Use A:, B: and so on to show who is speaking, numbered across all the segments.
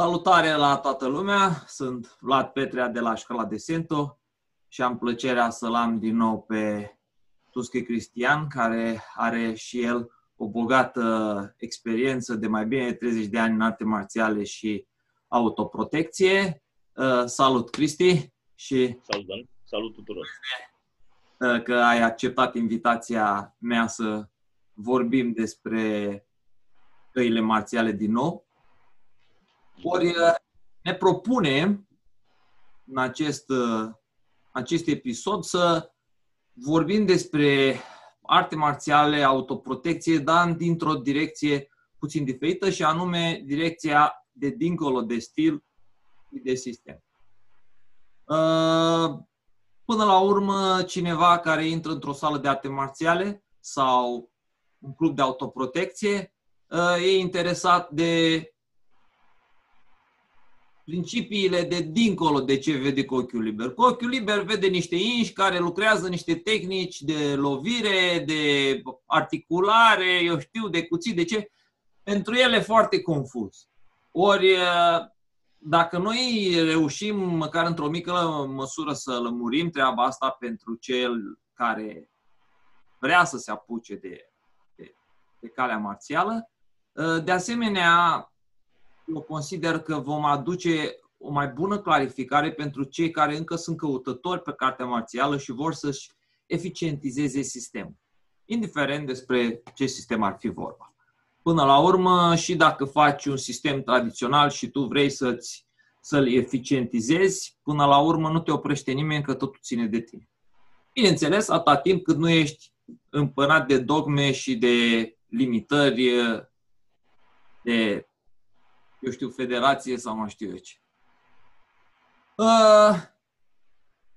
A: Salutare la toată lumea, sunt Vlad Petrea de la Școala de Sento și am plăcerea să-l am din nou pe Tusche Cristian, care are și el o bogată experiență de mai bine de 30 de ani în arte marțiale și autoprotecție. Uh, salut, Cristi! Și
B: Salut, Dan! Salut tuturor!
A: Uh, că ai acceptat invitația mea să vorbim despre căile marțiale din nou. Ori uh, ne propunem în acest, acest episod să vorbim despre arte marțiale, autoprotecție, dar dintr-o direcție puțin diferită și anume direcția de dincolo de stil și de sistem. Uh, până la urmă, cineva care intră într-o sală de arte marțiale sau un club de autoprotecție uh, e interesat de principiile de dincolo de ce vede cu ochiul liber. Cu ochiul liber vede niște inși care lucrează niște tehnici de lovire, de articulare, eu știu, de cuțit, de ce. Pentru el e foarte confuz. Ori, dacă noi reușim, măcar într-o mică măsură, să lămurim treaba asta pentru cel care vrea să se apuce de, de, de calea marțială, de asemenea, eu consider că vom aduce o mai bună clarificare pentru cei care încă sunt căutători pe cartea marțială și vor să-și eficientizeze sistemul, indiferent despre ce sistem ar fi vorba. Până la urmă, și dacă faci un sistem tradițional și tu vrei să-ți, să-l eficientizezi, până la urmă nu te oprește nimeni că totul ține de tine. Bineînțeles, atâta timp cât nu ești împănat de dogme și de limitări de eu știu, federație sau mai știu eu ce. Uh,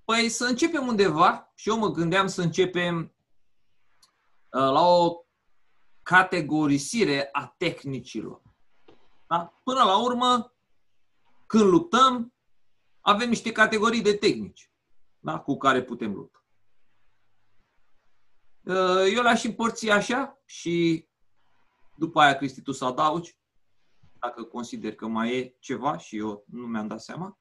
A: păi să începem undeva și eu mă gândeam să începem uh, la o categorisire a tehnicilor. Da? Până la urmă, când luptăm, avem niște categorii de tehnici da? cu care putem lupta. Uh, eu le-aș împărți așa și după aia, Cristi, tu să adaugi dacă consider că mai e ceva și eu nu mi-am dat seama.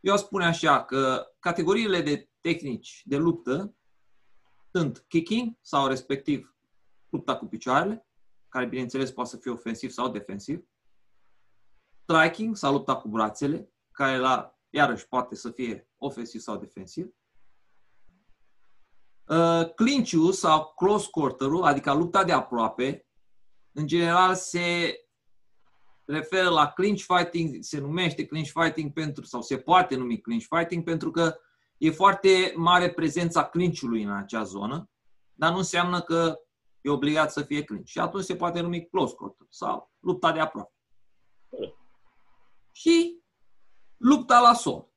A: Eu spune așa că categoriile de tehnici de luptă sunt kicking sau respectiv lupta cu picioarele, care bineînțeles poate să fie ofensiv sau defensiv, striking sau lupta cu brațele, care la iarăși poate să fie ofensiv sau defensiv, uh, clinch sau close quarter adică lupta de aproape, în general se referă la clinch fighting, se numește clinch fighting pentru, sau se poate numi clinch fighting pentru că e foarte mare prezența clinch-ului în acea zonă, dar nu înseamnă că e obligat să fie clinch. Și atunci se poate numi close quarter sau lupta de aproape. Și lupta la sol.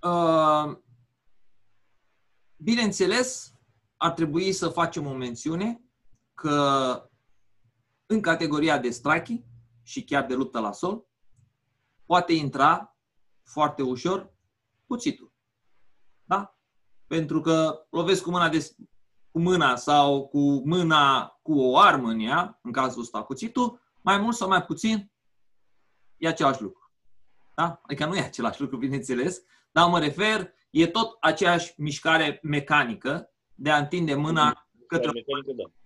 A: Uh, bineînțeles, ar trebui să facem o mențiune că în categoria de striking și chiar de luptă la sol, poate intra foarte ușor cuțitul. Da? Pentru că lovesc cu mâna, de, cu mâna sau cu mâna cu o armă în ea, în cazul ăsta cuțitul, mai mult sau mai puțin e același lucru. Da? Adică nu e același lucru, bineînțeles, dar mă refer, e tot aceeași mișcare mecanică de a întinde mâna către... Mecanică, da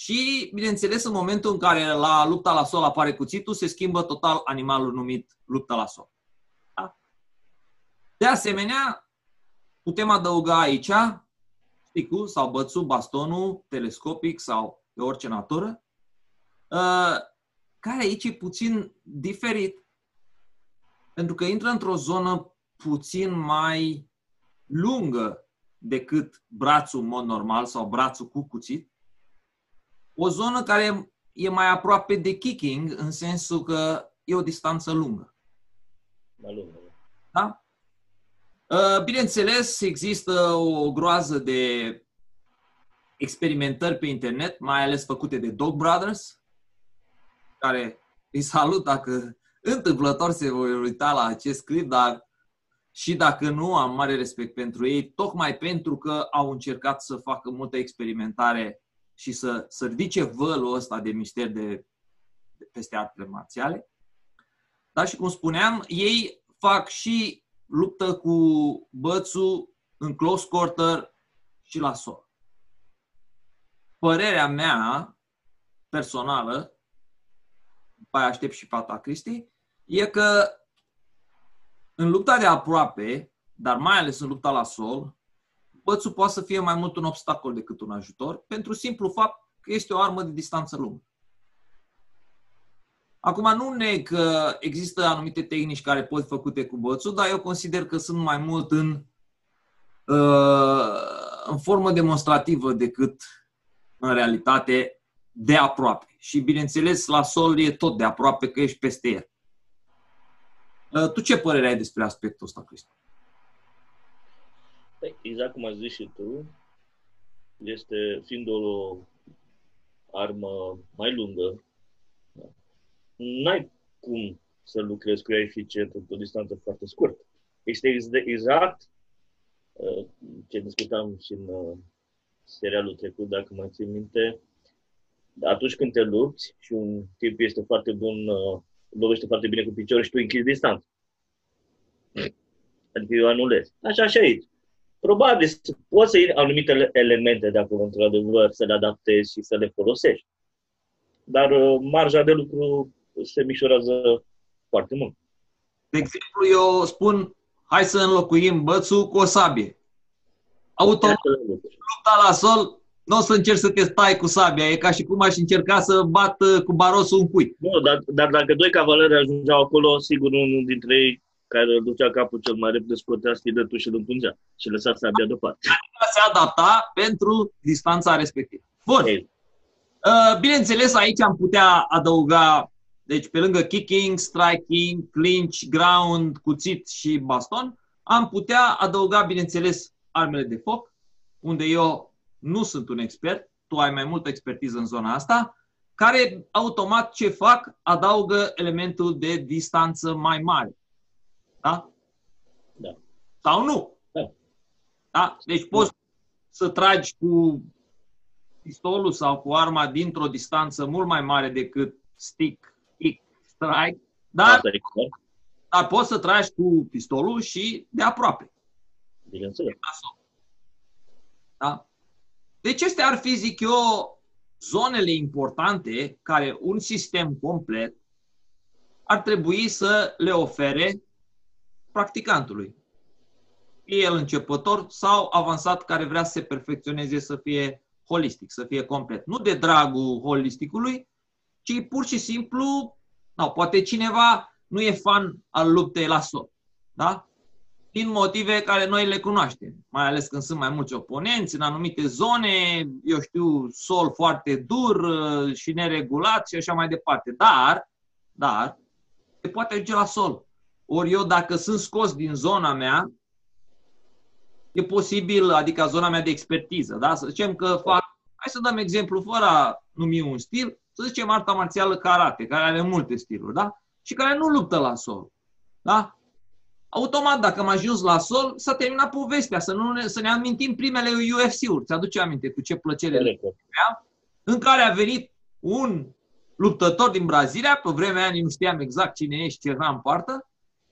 A: și, bineînțeles, în momentul în care la lupta la sol apare cuțitul, se schimbă total animalul numit lupta la sol. Da? De asemenea, putem adăuga aici sticul sau bățul, bastonul, telescopic sau de orice natură, uh, care aici e puțin diferit, pentru că intră într-o zonă puțin mai lungă decât brațul în mod normal sau brațul cu cuțit, o zonă care e mai aproape de kicking, în sensul că e o distanță lungă.
B: Mai lungă.
A: Da? Uh, bineînțeles, există o groază de experimentări pe internet, mai ales făcute de Dog Brothers, care îi salut dacă întâmplător se voi uita la acest clip, dar și dacă nu, am mare respect pentru ei, tocmai pentru că au încercat să facă multă experimentare și să, să ridice vălul ăsta de mister de peste artele marțiale. Dar și cum spuneam, ei fac și luptă cu bățul în close quarter și la sol. Părerea mea personală, după aia aștept și pata Cristi, e că în lupta de aproape, dar mai ales în lupta la sol, bățul poate să fie mai mult un obstacol decât un ajutor, pentru simplu fapt că este o armă de distanță lungă. Acum nu neg că există anumite tehnici care pot fi făcute cu bățul, dar eu consider că sunt mai mult în, uh, în formă demonstrativă decât în realitate de aproape. Și bineînțeles, la sol e tot de aproape că ești peste el. Uh, tu ce părere ai despre aspectul ăsta, Cristi?
B: Păi, exact cum ai zis și tu, este fiind o armă mai lungă, n-ai cum să lucrezi cu ea eficient într-o distanță foarte scurtă. Este exact uh, ce discutam și în uh, serialul trecut, dacă mai țin minte, atunci când te lupți și un tip este foarte bun, uh, lovește foarte bine cu piciorul și tu închizi distanță. Adică eu anulez. Așa și aici. Probabil poți să iei anumite elemente de acolo, într-adevăr, să le adaptezi și să le folosești. Dar marja de lucru se mișorează foarte mult.
A: De exemplu, eu spun, hai să înlocuim bățul cu o sabie. Automat, lupta la sol, nu o să încerci să te stai cu sabia. E ca și cum aș încerca să bat cu barosul un cui.
B: Nu, dar, dar dacă doi cavaleri ajungeau acolo, sigur unul dintre ei care îl ducea capul cel mai repede, scotea stiletul și îl împungea și lăsa sabia deoparte.
A: Se adapta pentru distanța respectivă. Bun. Ei. Uh, bineînțeles, aici am putea adăuga deci, pe lângă kicking, striking, clinch, ground, cuțit și baston, am putea adăuga, bineînțeles, armele de foc, unde eu nu sunt un expert, tu ai mai multă expertiză în zona asta, care automat ce fac? Adaugă elementul de distanță mai mare. Da?
B: Da.
A: Sau nu?
B: Da.
A: da? Deci poți da. să tragi cu pistolul sau cu arma dintr-o distanță mult mai mare decât stick strike, dar, dar poți să tragi cu pistolul și de aproape.
B: Bineînțeles.
A: Da? Deci astea ar fi, zic eu, zonele importante care un sistem complet ar trebui să le ofere practicantului. Fie el începător sau avansat care vrea să se perfecționeze să fie holistic, să fie complet. Nu de dragul holisticului, ci pur și simplu sau poate cineva nu e fan al luptei la sol. Da? Din motive care noi le cunoaștem, mai ales când sunt mai mulți oponenți în anumite zone, eu știu, sol foarte dur uh, și neregulat și așa mai departe. Dar, dar, se poate ajunge la sol. Ori eu, dacă sunt scos din zona mea, e posibil, adică zona mea de expertiză, da? Să zicem că fac, hai să dăm exemplu, fără a numi un stil, să zicem, arta marțială karate, care are multe stiluri, da? Și care nu luptă la sol. Da? Automat, dacă am ajuns la sol, s-a terminat povestea, să, nu ne, să ne amintim primele UFC-uri. Ți-aduce aminte cu ce plăcere le În care a venit un luptător din Brazilia, pe vremea aia nu știam exact cine e și ce era în poartă,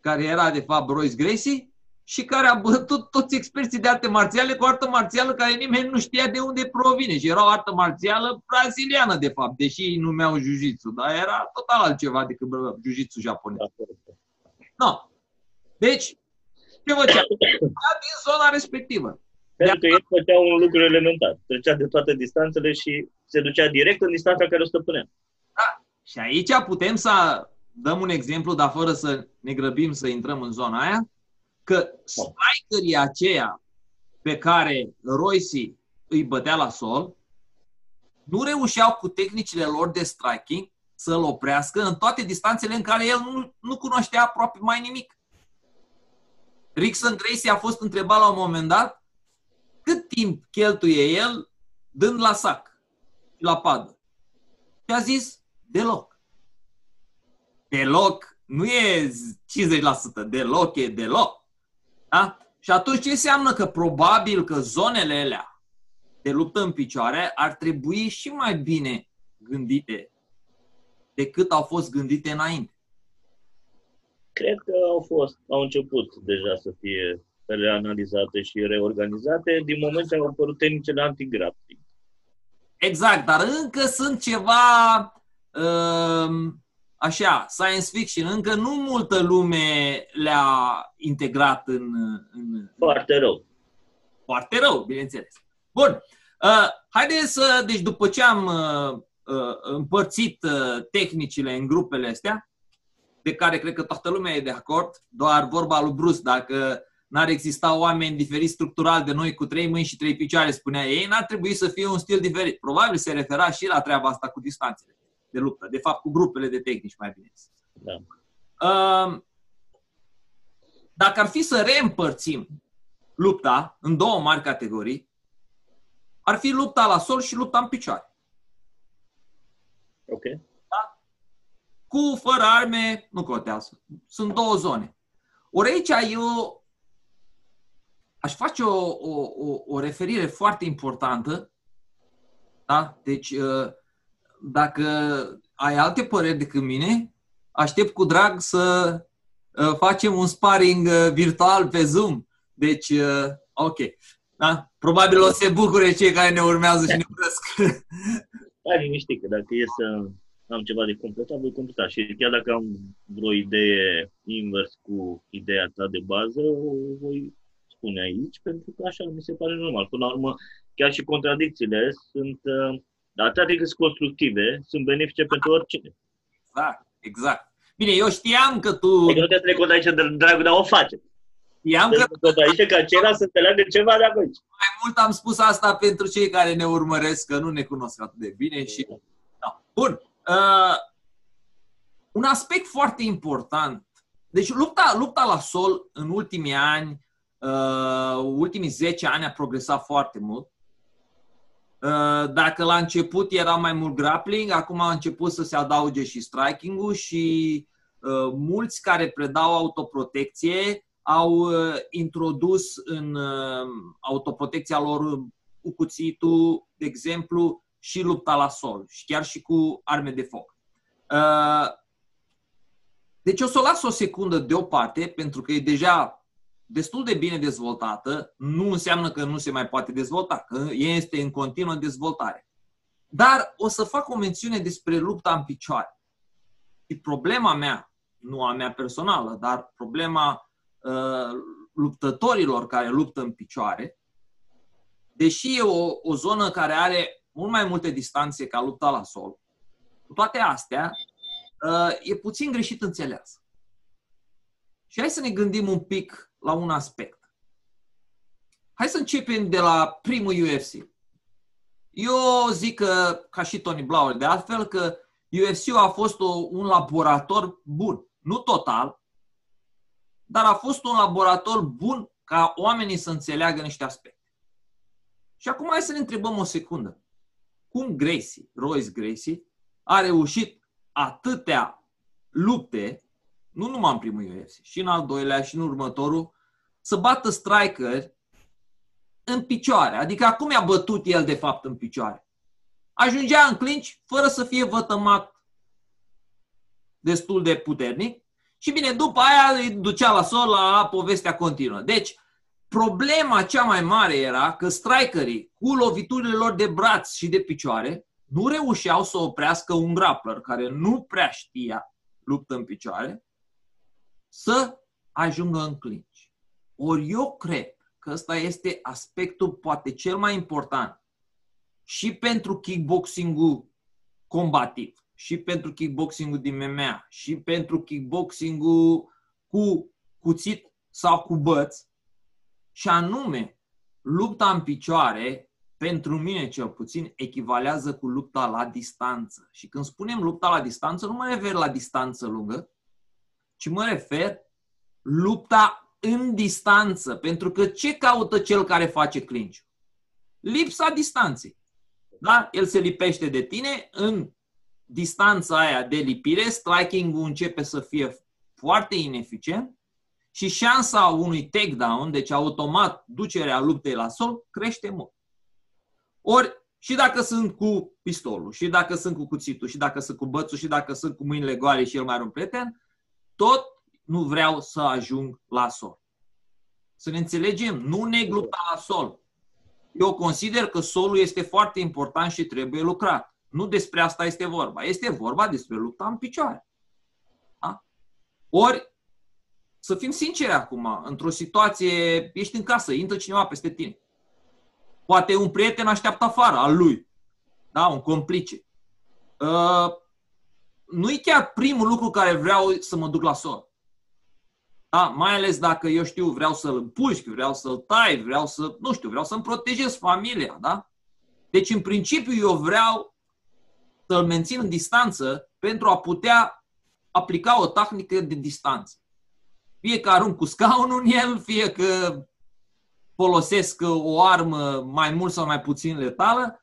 A: care era de fapt Royce Gracie, și care a bătut toți experții de arte marțiale cu artă marțială care nimeni nu știa de unde provine. Și era o artă marțială braziliană, de fapt, deși ei numeau jiu dar era total altceva decât jiu japonez. No. Deci, ce făcea? din zona respectivă.
B: Pentru că el făcea un lucru elementar. Trecea de toate distanțele și se ducea direct în distanța care o stăpânea.
A: Da. Și aici putem să dăm un exemplu, dar fără să ne grăbim să intrăm în zona aia că strikerii aceia pe care Royce îi bătea la sol nu reușeau cu tehnicile lor de striking să-l oprească în toate distanțele în care el nu, nu cunoștea aproape mai nimic. Rickson Gracie a fost întrebat la un moment dat cât timp cheltuie el dând la sac și la padă. Și a zis, deloc. Deloc nu e 50%, deloc e deloc. Da? Și atunci ce înseamnă că probabil că zonele alea de luptă în picioare ar trebui și mai bine gândite decât au fost gândite înainte?
B: Cred că au fost, au început deja să fie reanalizate și reorganizate din moment ce au apărut tehnicile anti-grappling.
A: Exact, dar încă sunt ceva uh, așa, science fiction. Încă nu multă lume le-a integrat în, în...
B: Foarte rău.
A: Foarte rău, bineînțeles. Bun. Uh, haideți să, deci după ce am uh, uh, împărțit uh, tehnicile în grupele astea, de care cred că toată lumea e de acord, doar vorba lui Bruce, dacă n-ar exista oameni diferiți structural de noi cu trei mâini și trei picioare, spunea ei, n-ar trebui să fie un stil diferit. Probabil se refera și la treaba asta cu distanțele de luptă, de fapt cu grupele de tehnici, mai bine.
B: Da.
A: Uh, dacă ar fi să reîmpărțim lupta în două mari categorii, ar fi lupta la sol și lupta în picioare.
B: Ok.
A: Da? Cu, fără arme, nu contează. Sunt două zone. Ori aici eu aș face o, o, o, o referire foarte importantă. Da? Deci, uh, dacă ai alte păreri decât mine, aștept cu drag să uh, facem un sparring uh, virtual pe Zoom. Deci, ok. Da? Probabil o să se bucure cei care ne urmează și ne urăsc.
B: Hai liniștit, că dacă e să am ceva de completat, voi completa. Și chiar dacă am vreo idee invers cu ideea ta de bază, o voi spune aici, pentru că așa mi se pare normal. Până la urmă, chiar și contradicțiile sunt, uh, atât de cât constructive, sunt benefice pentru oricine.
A: Exact, exact. Bine, eu știam că tu...
B: Adică nu te trecut aici de dragul, dar o face.
A: Știam că...
B: Tot aici ca ceilalți să înțeleagă ceva de aici.
A: Mai mult am spus asta pentru cei care ne urmăresc, că nu ne cunosc atât de bine și... Da. Bun. Uh, un aspect foarte important. Deci lupta, lupta la sol în ultimii ani uh, ultimii 10 ani a progresat foarte mult. Uh, dacă la început era mai mult grappling, acum a început să se adauge și striking-ul și uh, mulți care predau autoprotecție au uh, introdus în uh, autoprotecția lor cu cuțitul, de exemplu, și lupta la sol și chiar și cu arme de foc. Uh, deci o să o las o secundă deoparte, pentru că e deja destul de bine dezvoltată, nu înseamnă că nu se mai poate dezvolta, că este în continuă dezvoltare. Dar o să fac o mențiune despre lupta în picioare. Și problema mea, nu a mea personală, dar problema uh, luptătorilor care luptă în picioare, deși e o, o zonă care are mult mai multe distanțe ca lupta la sol, cu toate astea, uh, e puțin greșit înțeleasă. Și hai să ne gândim un pic la un aspect. Hai să începem de la primul UFC. Eu zic că, ca și Tony Blauer, de altfel, că UFC-ul a fost o, un laborator bun. Nu total, dar a fost un laborator bun ca oamenii să înțeleagă niște aspecte. Și acum hai să ne întrebăm o secundă. Cum Gracie, Royce Gracie, a reușit atâtea lupte nu numai în primul UFC, și în al doilea și în următorul, să bată striker în picioare. Adică acum i-a bătut el de fapt în picioare. Ajungea în clinch fără să fie vătămat destul de puternic și bine, după aia îi ducea la sol la povestea continuă. Deci, problema cea mai mare era că strikerii cu loviturile lor de braț și de picioare nu reușeau să oprească un grappler care nu prea știa luptă în picioare să ajungă în clinch. Ori eu cred că ăsta este aspectul poate cel mai important și pentru kickboxing-ul combativ, și pentru kickboxing-ul din MMA, și pentru kickboxing-ul cu cuțit sau cu băț, și anume, lupta în picioare, pentru mine cel puțin, echivalează cu lupta la distanță. Și când spunem lupta la distanță, nu mă refer la distanță lungă, ci mă refer lupta în distanță. Pentru că ce caută cel care face clinch? Lipsa distanței. Da? El se lipește de tine în distanța aia de lipire, striking-ul începe să fie foarte ineficient și șansa unui takedown, deci automat ducerea luptei la sol, crește mult. Ori, Și dacă sunt cu pistolul, și dacă sunt cu cuțitul, și dacă sunt cu bățul, și dacă sunt cu mâinile goale și el mai are un prieten, tot nu vreau să ajung la sol. Să ne înțelegem, nu negru la sol. Eu consider că solul este foarte important și trebuie lucrat. Nu despre asta este vorba. Este vorba despre lupta în picioare. Da? Ori, să fim sinceri acum, într-o situație, ești în casă, intră cineva peste tine. Poate un prieten așteaptă afară, al lui. Da? Un complice. Uh, nu e chiar primul lucru care vreau să mă duc la sol. Da? Mai ales dacă eu știu, vreau să-l împușc, vreau să-l tai, vreau să, nu știu, vreau să-mi protejez familia. Da? Deci, în principiu, eu vreau să-l mențin în distanță pentru a putea aplica o tehnică de distanță. Fie că arunc cu scaunul în el, fie că folosesc o armă mai mult sau mai puțin letală,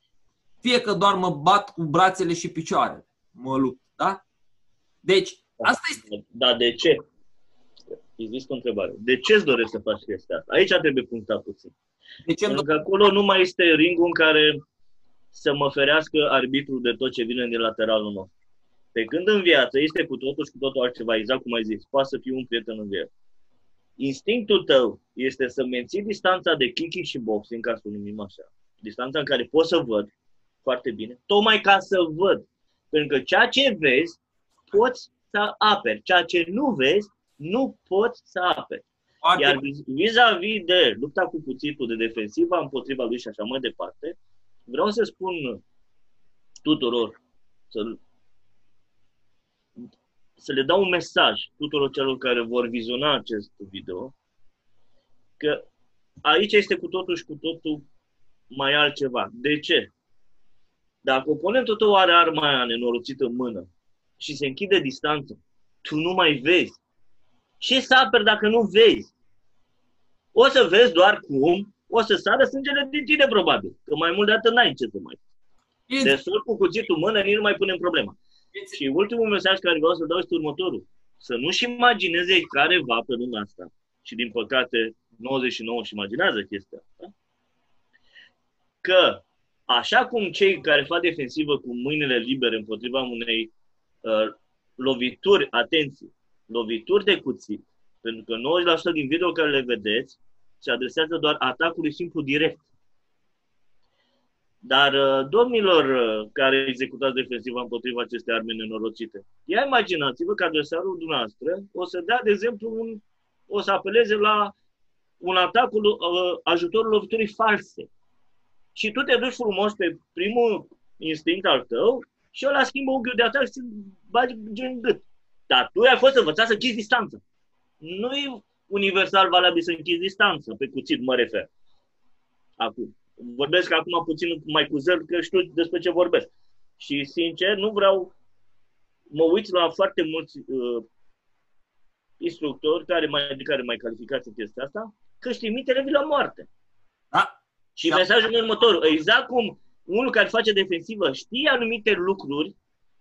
A: fie că doar mă bat cu brațele și picioarele. Mă lupt, da? Deci, asta este...
B: Dar de ce? Există o întrebare. De ce îți dorești să faci chestia asta? Aici trebuie punctat puțin. De ce Pentru că acolo nu mai este ringul în care să mă ferească arbitrul de tot ce vine din lateralul nostru. Pe când în viață este cu totul și cu totul altceva, exact cum ai zis, poate să fii un prieten în viață. Instinctul tău este să menții distanța de kicking și boxing, ca să o numim așa. Distanța în care pot să văd foarte bine, tocmai ca să văd. Pentru că ceea ce vezi, poți să aperi. Ceea ce nu vezi, nu poți să aperi. Foarte Iar vis-a-vis de lupta cu cuțitul de defensivă împotriva lui și așa mai departe, vreau să spun tuturor să, să le dau un mesaj tuturor celor care vor viziona acest video că aici este cu totul și cu totul mai altceva. De ce? Dacă oponentul tău are arma aia nenorocită în mână și se închide distanță, tu nu mai vezi. Ce să aperi dacă nu vezi? O să vezi doar cum o să sară sângele din tine, probabil. Că mai mult de atât n-ai ce să mai De sol cu cuțitul în mână, nici nu mai punem problema. Și ultimul mesaj care vreau să dau este următorul. Să nu-și imagineze careva pe lumea asta. Și din păcate, 99 și imaginează chestia asta. Că așa cum cei care fac defensivă cu mâinile libere împotriva unei uh, lovituri, atenție, lovituri de cuțit, pentru că 90% din video care le vedeți se adresează doar atacului simplu direct. Dar, uh, domnilor uh, care executați defensiva împotriva acestei arme nenorocite, ia imaginați-vă că adversarul dumneavoastră o să dea, de exemplu, un, o să apeleze la un atacul uh, ajutorul loviturii false. Și tu te duci frumos pe primul instinct al tău și ăla schimbă unghiul de atac și bagi gen gât. Dar tu ai fost învățat să închizi distanță. Nu e universal valabil să închizi distanță, pe cuțit mă refer. Acum. Vorbesc acum puțin mai cu zel, că știu despre ce vorbesc. Și, sincer, nu vreau... Mă uit la foarte mulți uh, instructori care mai, care mai calificați în chestia asta, că știi, mitele vii la moarte. Da. Și da. mesajul meu următor, exact cum unul care face defensivă știe anumite lucruri,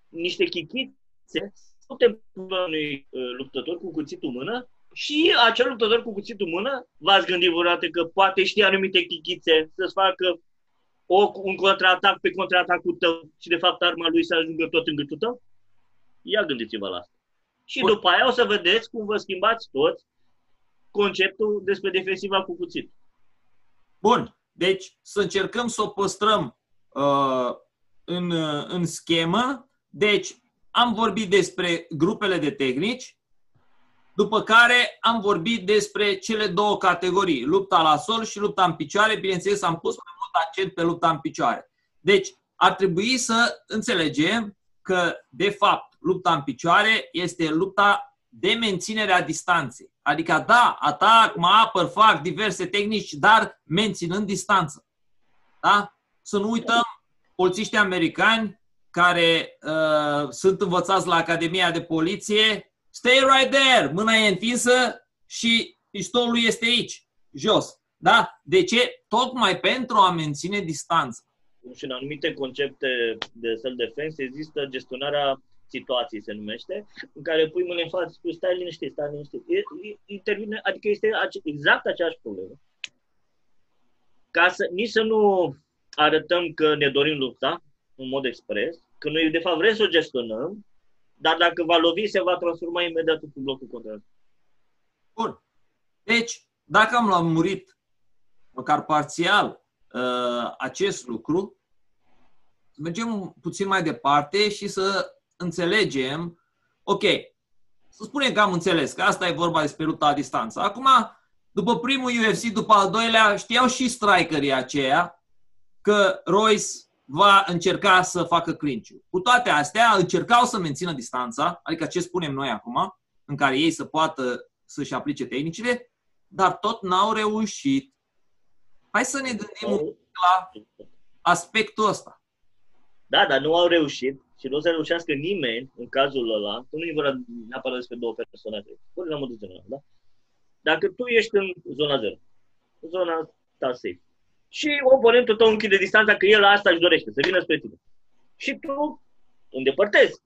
B: niște chichițe, putem unui uh, luptător cu cuțitul mână și acel luptător cu cuțitul mână, v-ați gândit vreodată că poate știe anumite chichițe să-ți facă o, un contraatac pe contraatacul tău și de fapt arma lui să ajungă tot în gâtul tău? Ia gândiți-vă la asta. Și Bun. după aia o să vedeți cum vă schimbați toți conceptul despre defensiva cu cuțit.
A: Bun. Deci să încercăm să o păstrăm uh, în, uh, în schemă. Deci am vorbit despre grupele de tehnici, după care am vorbit despre cele două categorii, lupta la sol și lupta în picioare. Bineînțeles, am pus mai mult accent pe lupta în picioare. Deci, ar trebui să înțelegem că, de fapt, lupta în picioare este lupta de menținere a distanței. Adică, da, atac, mă apăr, fac diverse tehnici, dar menținând distanță. Da? Să nu uităm polițiștii americani care uh, sunt învățați la Academia de Poliție Stay right there. Mâna e întinsă și pistolul este aici, jos. Da? De ce? Tocmai pentru a menține distanța.
B: Și în anumite concepte de self-defense există gestionarea situației, se numește, în care pui mâine în față, spui stai liniștit, stai liniștit. Intervine, adică este exact aceeași problemă. Ca să, nici să nu arătăm că ne dorim lupta în mod expres, că noi de fapt vrem să o gestionăm, dar dacă va lovi, se va transforma imediat în blocul contrar.
A: Bun. Deci, dacă am lămurit măcar parțial uh, acest lucru, să mergem puțin mai departe și să înțelegem, ok, să spunem că am înțeles că asta e vorba despre lupta la distanță. Acum, după primul UFC, după al doilea, știau și strikerii aceia că Royce va încerca să facă clinch Cu toate astea, încercau să mențină distanța, adică ce spunem noi acum, în care ei să poată să-și aplice tehnicile, dar tot n-au reușit. Hai să ne gândim la aspectul ăsta.
B: Da, dar nu au reușit și nu o să reușească nimeni în cazul ăla, că nu e vorba neapărat despre două persoane, până la modul general, da? Dacă tu ești în zona 0, în zona ta safe, și oponentul tău închide distanța că el asta își dorește, să vină spre tine. Și tu îndepărtezi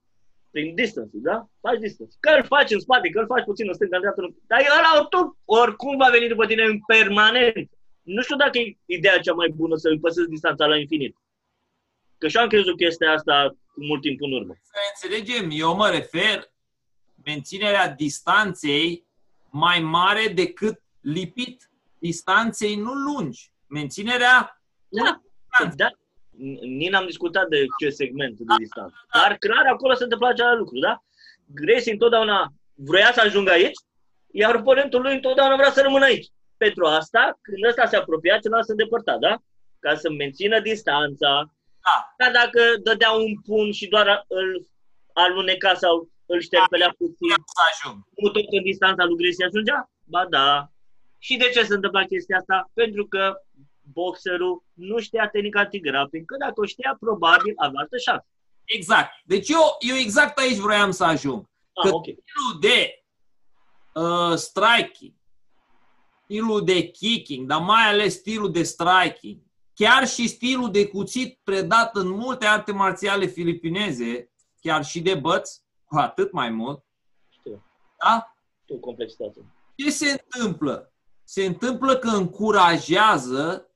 B: prin distance, da? Faci distance. Că îl faci în spate, că îl faci puțin în stânga, în dreapta, dar ăla oricum, oricum va veni după tine în permanent. Nu știu dacă e ideea cea mai bună să îi păsezi distanța la infinit. Că și-am crezut chestia asta cu mult timp în urmă.
A: Să înțelegem, eu mă refer menținerea distanței mai mare decât lipit distanței nu lungi. Menținerea
B: da, da. Nici n-am discutat de ce segment de distanță. Dar clar acolo se întâmplă același lucru, da? Gracie întotdeauna vrea să ajungă aici, iar oponentul lui întotdeauna vrea să rămână aici. Pentru asta, când ăsta se apropia, celălalt se îndepărta, da? Ca să mențină distanța. Da. Dar dacă dădea un pun și doar îl aluneca sau îl șterpelea da, puțin, nu tot în distanța lui Gracie ajungea? Ba da. Și de ce se întâmplă chestia asta? Pentru că boxerul nu știa tehnica antigrappling, că dacă o știa, probabil avea altă șansă.
A: Exact. Deci eu, eu exact aici vroiam să ajung. Ah, că okay. stilul de uh, striking, stilul de kicking, dar mai ales stilul de striking, chiar și stilul de cuțit predat în multe arte marțiale filipineze, chiar și de băți, cu atât mai mult.
B: Știu.
A: Da?
B: Știu complexitatea.
A: Ce se întâmplă? Se întâmplă că încurajează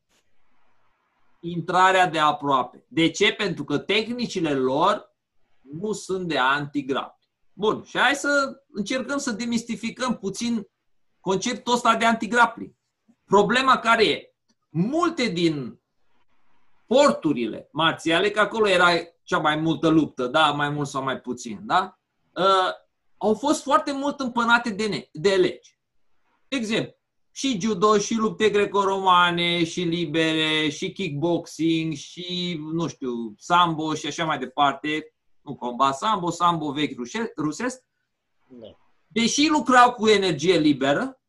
A: intrarea de aproape. De ce? Pentru că tehnicile lor nu sunt de antigrap. Bun, și hai să încercăm să demistificăm puțin conceptul ăsta de antigrapling. Problema care e? Multe din porturile marțiale, că acolo era cea mai multă luptă, da, mai mult sau mai puțin, da? Uh, au fost foarte mult împănate de, ne- de legi. De exemplu, și judo, și lupte greco-romane, și libere, și kickboxing, și, nu știu, sambo și așa mai departe. Nu combat sambo, sambo vechi rusesc. Da. Deși lucrau cu energie liberă,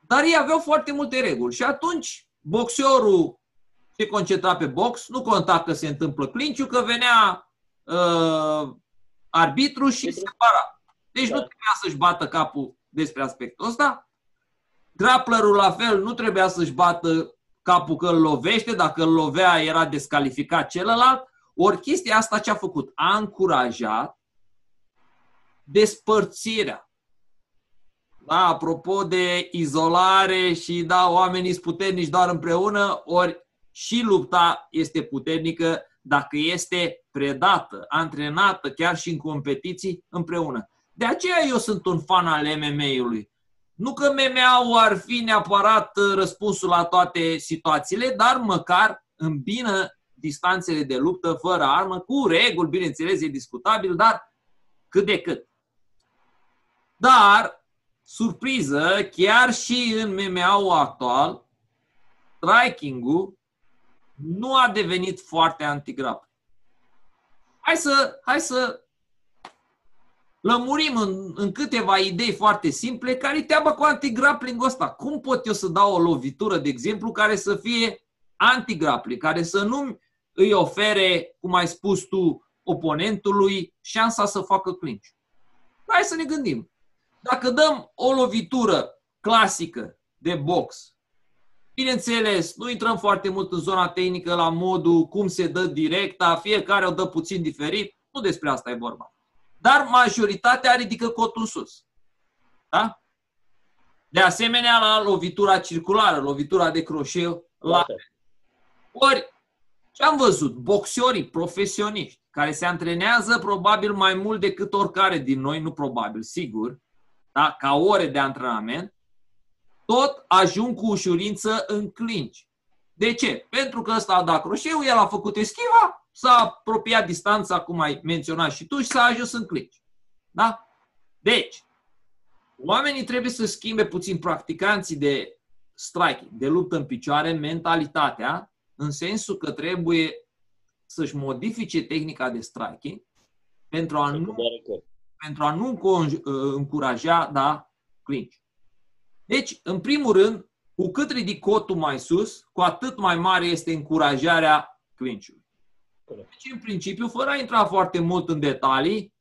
A: dar ei aveau foarte multe reguli. Și atunci boxerul se concentra pe box, nu conta că se întâmplă clinciu, că venea uh, arbitru și se separa. Deci da. nu trebuia să-și bată capul despre aspectul ăsta, Grapplerul la fel nu trebuia să-și bată capul că îl lovește, dacă îl lovea era descalificat celălalt. Ori chestia asta ce a făcut? A încurajat despărțirea. Da, apropo de izolare și da, oamenii sunt puternici doar împreună, ori și lupta este puternică dacă este predată, antrenată, chiar și în competiții împreună. De aceea eu sunt un fan al MMA-ului. Nu că MMA-ul ar fi neapărat uh, răspunsul la toate situațiile, dar măcar îmbină distanțele de luptă fără armă, cu reguli, bineînțeles, e discutabil, dar cât de cât. Dar, surpriză, chiar și în MMA-ul actual, striking-ul nu a devenit foarte antigrap. Hai să, hai să lămurim în, în câteva idei foarte simple care e treaba cu antigrappling ăsta. Cum pot eu să dau o lovitură, de exemplu, care să fie antigrappling, care să nu îi ofere, cum ai spus tu, oponentului șansa să facă clinch. Hai să ne gândim. Dacă dăm o lovitură clasică de box, bineînțeles, nu intrăm foarte mult în zona tehnică la modul cum se dă directa, fiecare o dă puțin diferit, nu despre asta e vorba dar majoritatea ridică cotul în sus. Da? De asemenea, la lovitura circulară, lovitura de croșeu, la... Ori, ce am văzut? Boxiorii profesioniști care se antrenează probabil mai mult decât oricare din noi, nu probabil, sigur, da? ca ore de antrenament, tot ajung cu ușurință în clinci. De ce? Pentru că ăsta a dat croșeu, el a făcut eschiva, s-a apropiat distanța, cum ai menționat și tu, și s-a ajuns în clinci. Da? Deci, oamenii trebuie să schimbe puțin practicanții de striking, de luptă în picioare, mentalitatea, în sensul că trebuie să-și modifice tehnica de striking pentru a nu, pentru a nu încuraja da, clinch. Deci, în primul rând, cu cât ridic cotul mai sus, cu atât mai mare este încurajarea clinch-ului. Deci, în principiu, fără a intra foarte mult în detalii,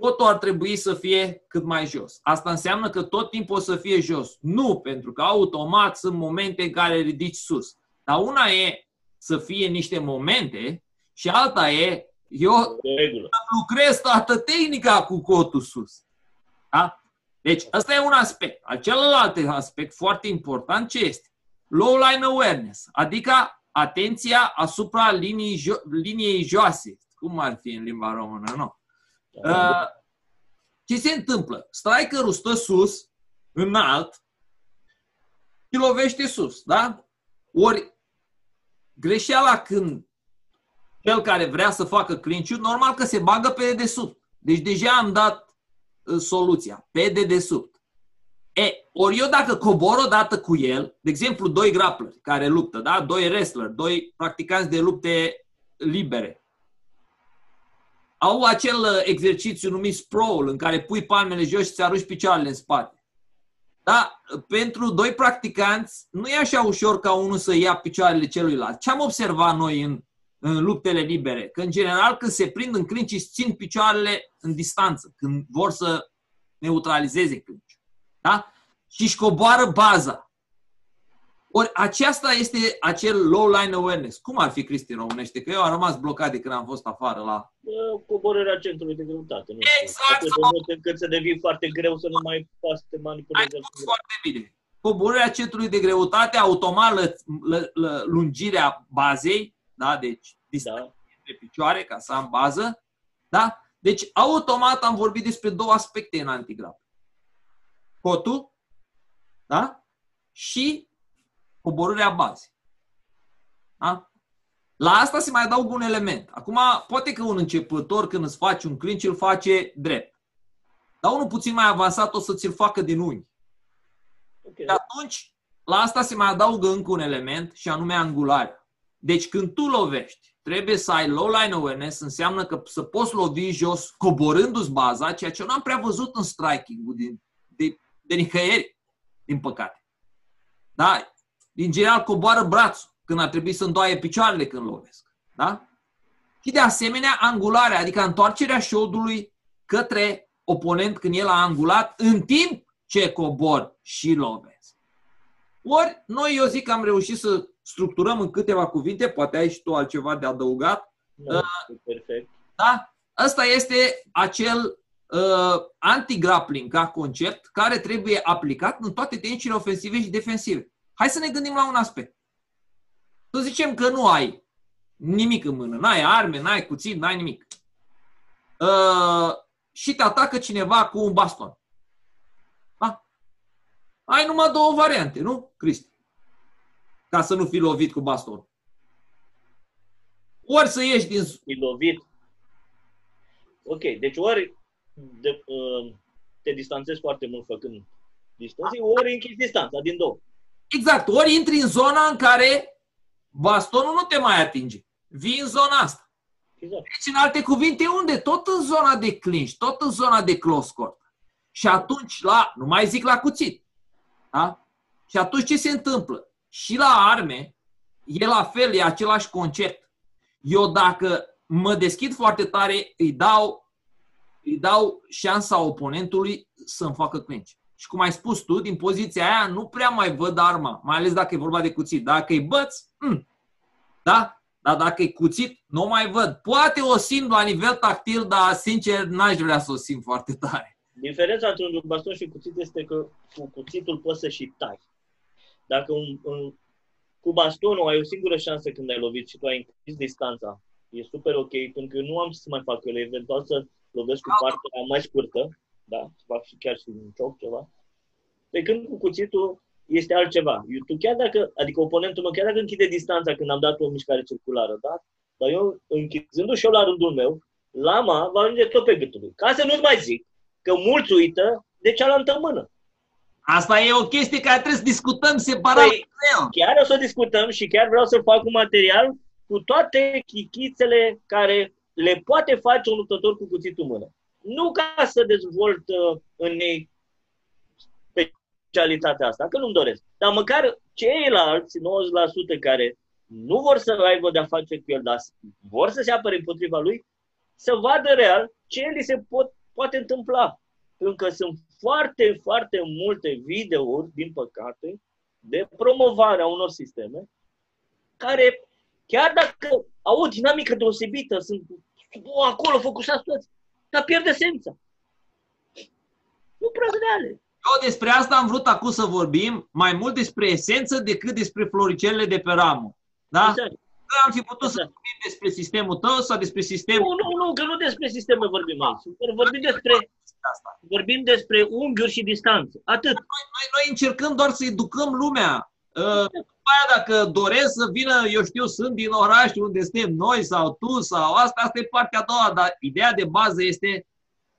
A: cotul ar trebui să fie cât mai jos. Asta înseamnă că tot timpul o să fie jos. Nu, pentru că automat sunt momente în care ridici sus. Dar una e să fie niște momente și alta e eu lucrez toată tehnica cu cotul sus. Da? Deci, ăsta e un aspect. Al celălalt aspect foarte important, ce este? Low line awareness, adică atenția asupra liniei, jo- liniei joase. Cum ar fi în limba română, nu? Uh, ce se întâmplă? Strikerul stă sus, înalt, și lovește sus, da? Ori greșeala când cel care vrea să facă clinch normal că se bagă pe dedesubt. Deci deja am dat soluția, pe dedesubt. E, ori eu dacă cobor o dată cu el, de exemplu, doi grappleri care luptă, da? doi wrestler, doi practicanți de lupte libere, au acel exercițiu numit sprawl, în care pui palmele jos și ți arunci picioarele în spate. Da? Pentru doi practicanți nu e așa ușor ca unul să ia picioarele celuilalt. Ce am observat noi în în luptele libere. Că, în general, când se prind în clinci, își țin picioarele în distanță, când vor să neutralizeze clinci. Da? Și își coboară baza. Ori aceasta este acel low line awareness. Cum ar fi, Cristi, în românește? Că eu am rămas blocat de când am fost afară la...
B: Coborârea centrului de greutate. Nu
A: exact!
B: Atât de mult încât să devii foarte greu să nu mai poți să te manipulezi.
A: foarte bine. Coborârea centrului de greutate, automat lă, lă, lă, lungirea bazei, da? deci distanța da. între picioare ca să am bază. Da? Deci, automat am vorbit despre două aspecte în antigrap. Cotul da? și coborârea bazei. Da? La asta se mai adaugă un element. Acum, poate că un începător, când îți face un clinch, îl face drept. Dar unul puțin mai avansat o să ți-l facă din unghi. Okay. Și atunci, la asta se mai adaugă încă un element și anume angularea. Deci când tu lovești, trebuie să ai low line awareness, înseamnă că să poți lovi jos coborându-ți baza, ceea ce eu n-am prea văzut în striking de, de, de nicăieri, din păcate. Da? Din general coboară brațul când ar trebui să îndoaie picioarele când lovesc. Da? Și de asemenea angularea, adică întoarcerea șodului către oponent când el a angulat în timp ce cobor și lovesc. Ori noi, eu zic că am reușit să structurăm în câteva cuvinte, poate ai și tu altceva de adăugat.
B: Da, uh, perfect.
A: Da? Asta este acel uh, anti-grappling ca concept care trebuie aplicat în toate tehnicile ofensive și defensive. Hai să ne gândim la un aspect. Să zicem că nu ai nimic în mână, n-ai arme, n-ai cuțit, n-ai nimic. Uh, și te atacă cineva cu un baston. Da? Ai numai două variante, nu, Cristi? Ca să nu fii lovit cu baston. Ori să ieși din...
B: Fi lovit. Ok, deci ori de, uh, te distanțezi foarte mult făcând distanțe, ori închizi distanța din două.
A: Exact, ori intri în zona în care bastonul nu te mai atinge. Vii în zona asta. Exact. Deci, în alte cuvinte, unde? Tot în zona de clinch, tot în zona de close court. Și atunci, la, nu mai zic la cuțit. Da? Și atunci ce se întâmplă? Și la arme, e la fel, e același concept. Eu dacă mă deschid foarte tare, îi dau, îi dau șansa oponentului să-mi facă clinch. Și cum ai spus tu, din poziția aia nu prea mai văd arma, mai ales dacă e vorba de cuțit. Dacă e băț, mm, da? Dar dacă e cuțit, nu mai văd. Poate o simt la nivel tactil, dar sincer n-aș vrea să o simt foarte tare.
B: Diferența între un baston și cuțit este că cu cuțitul poți să și tai. Dacă un, un, cu bastonul ai o singură șansă când ai lovit și tu ai închis distanța. E super ok, pentru că eu nu am ce să mai fac eu, eventual să lovesc cu partea mai scurtă, da, să fac și chiar și un cioc ceva. Pe când cu cuțitul este altceva. Eu, tu chiar dacă, adică oponentul meu, chiar dacă închide distanța când am dat o mișcare circulară, da? Dar eu, închizându-și eu la rândul meu, lama va ajunge tot pe gâtul lui. Ca să nu-ți mai zic că mulți uită de cealaltă mână.
A: Asta e o chestie care trebuie să discutăm separat. Păi,
B: chiar o să discutăm și chiar vreau să fac un material cu toate chichițele care le poate face un luptător cu cuțitul mână. Nu ca să dezvolt în ei specialitatea asta, că nu-mi doresc. Dar măcar ceilalți 90% care nu vor să aibă de-a face cu el, dar vor să se apere împotriva lui, să vadă real ce li se pot, poate întâmpla. Pentru că sunt foarte, foarte multe videouri, din păcate, de promovare a unor sisteme care, chiar dacă au o dinamică deosebită, sunt o, acolo focusați toți, dar pierde esența. Nu prea reale.
A: Eu despre asta am vrut acum să vorbim, mai mult despre esență decât despre floricelele de pe ramă. Da? Exact. Că am fi putut exact. să vorbim despre sistemul tău sau despre sistemul...
B: Nu, nu, nu, că nu despre sistemul vorbim aici. Vorbim despre, vorbim despre unghiuri și distanță. Atât.
A: Noi, noi, noi încercăm doar să educăm lumea. Uh, aia, dacă doresc să vină, eu știu, sunt din oraș unde suntem noi sau tu sau asta, asta e partea a doua, dar ideea de bază este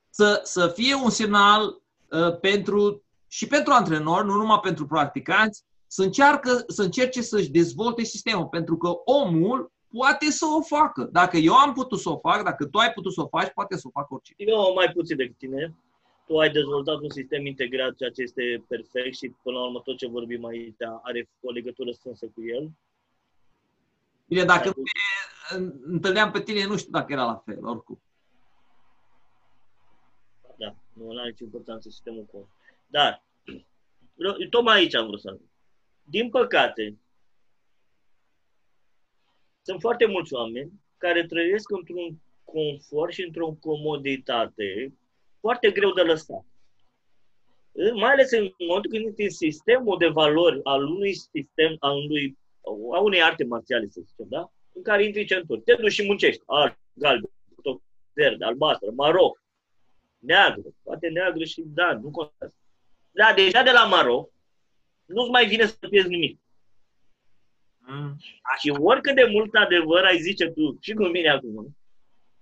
A: să, să fie un semnal uh, pentru, și pentru antrenori, nu numai pentru practicanți, să, încearcă, să încerce să-și dezvolte sistemul, pentru că omul poate să o facă. Dacă eu am putut să o fac, dacă tu ai putut să o faci, poate să o facă oricine.
B: Eu mai puțin decât tine. Tu ai dezvoltat un sistem integrat, ceea ce este perfect și până la urmă tot ce vorbim aici are o legătură strânsă cu el.
A: Bine, dacă nu întâlneam pe tine, nu știu dacă era la fel, oricum.
B: Da, nu are nicio importanță sistemul cu. Dar, tocmai aici am vrut să din păcate, sunt foarte mulți oameni care trăiesc într-un confort și într-o comoditate foarte greu de lăsat. Mai ales în momentul când intri în sistemul de valori al unui sistem, al unui, a unei arte marțiale, să zicem, da? În care intri centuri. Te duci și muncești. Alb, galben, verde, albastră, maro, neagră, poate neagră și da, nu contează. Da, deja de la maro, nu-ți mai vine să pierzi nimic. Mm. Și oricât de mult adevăr ai zice tu și cu mine acum,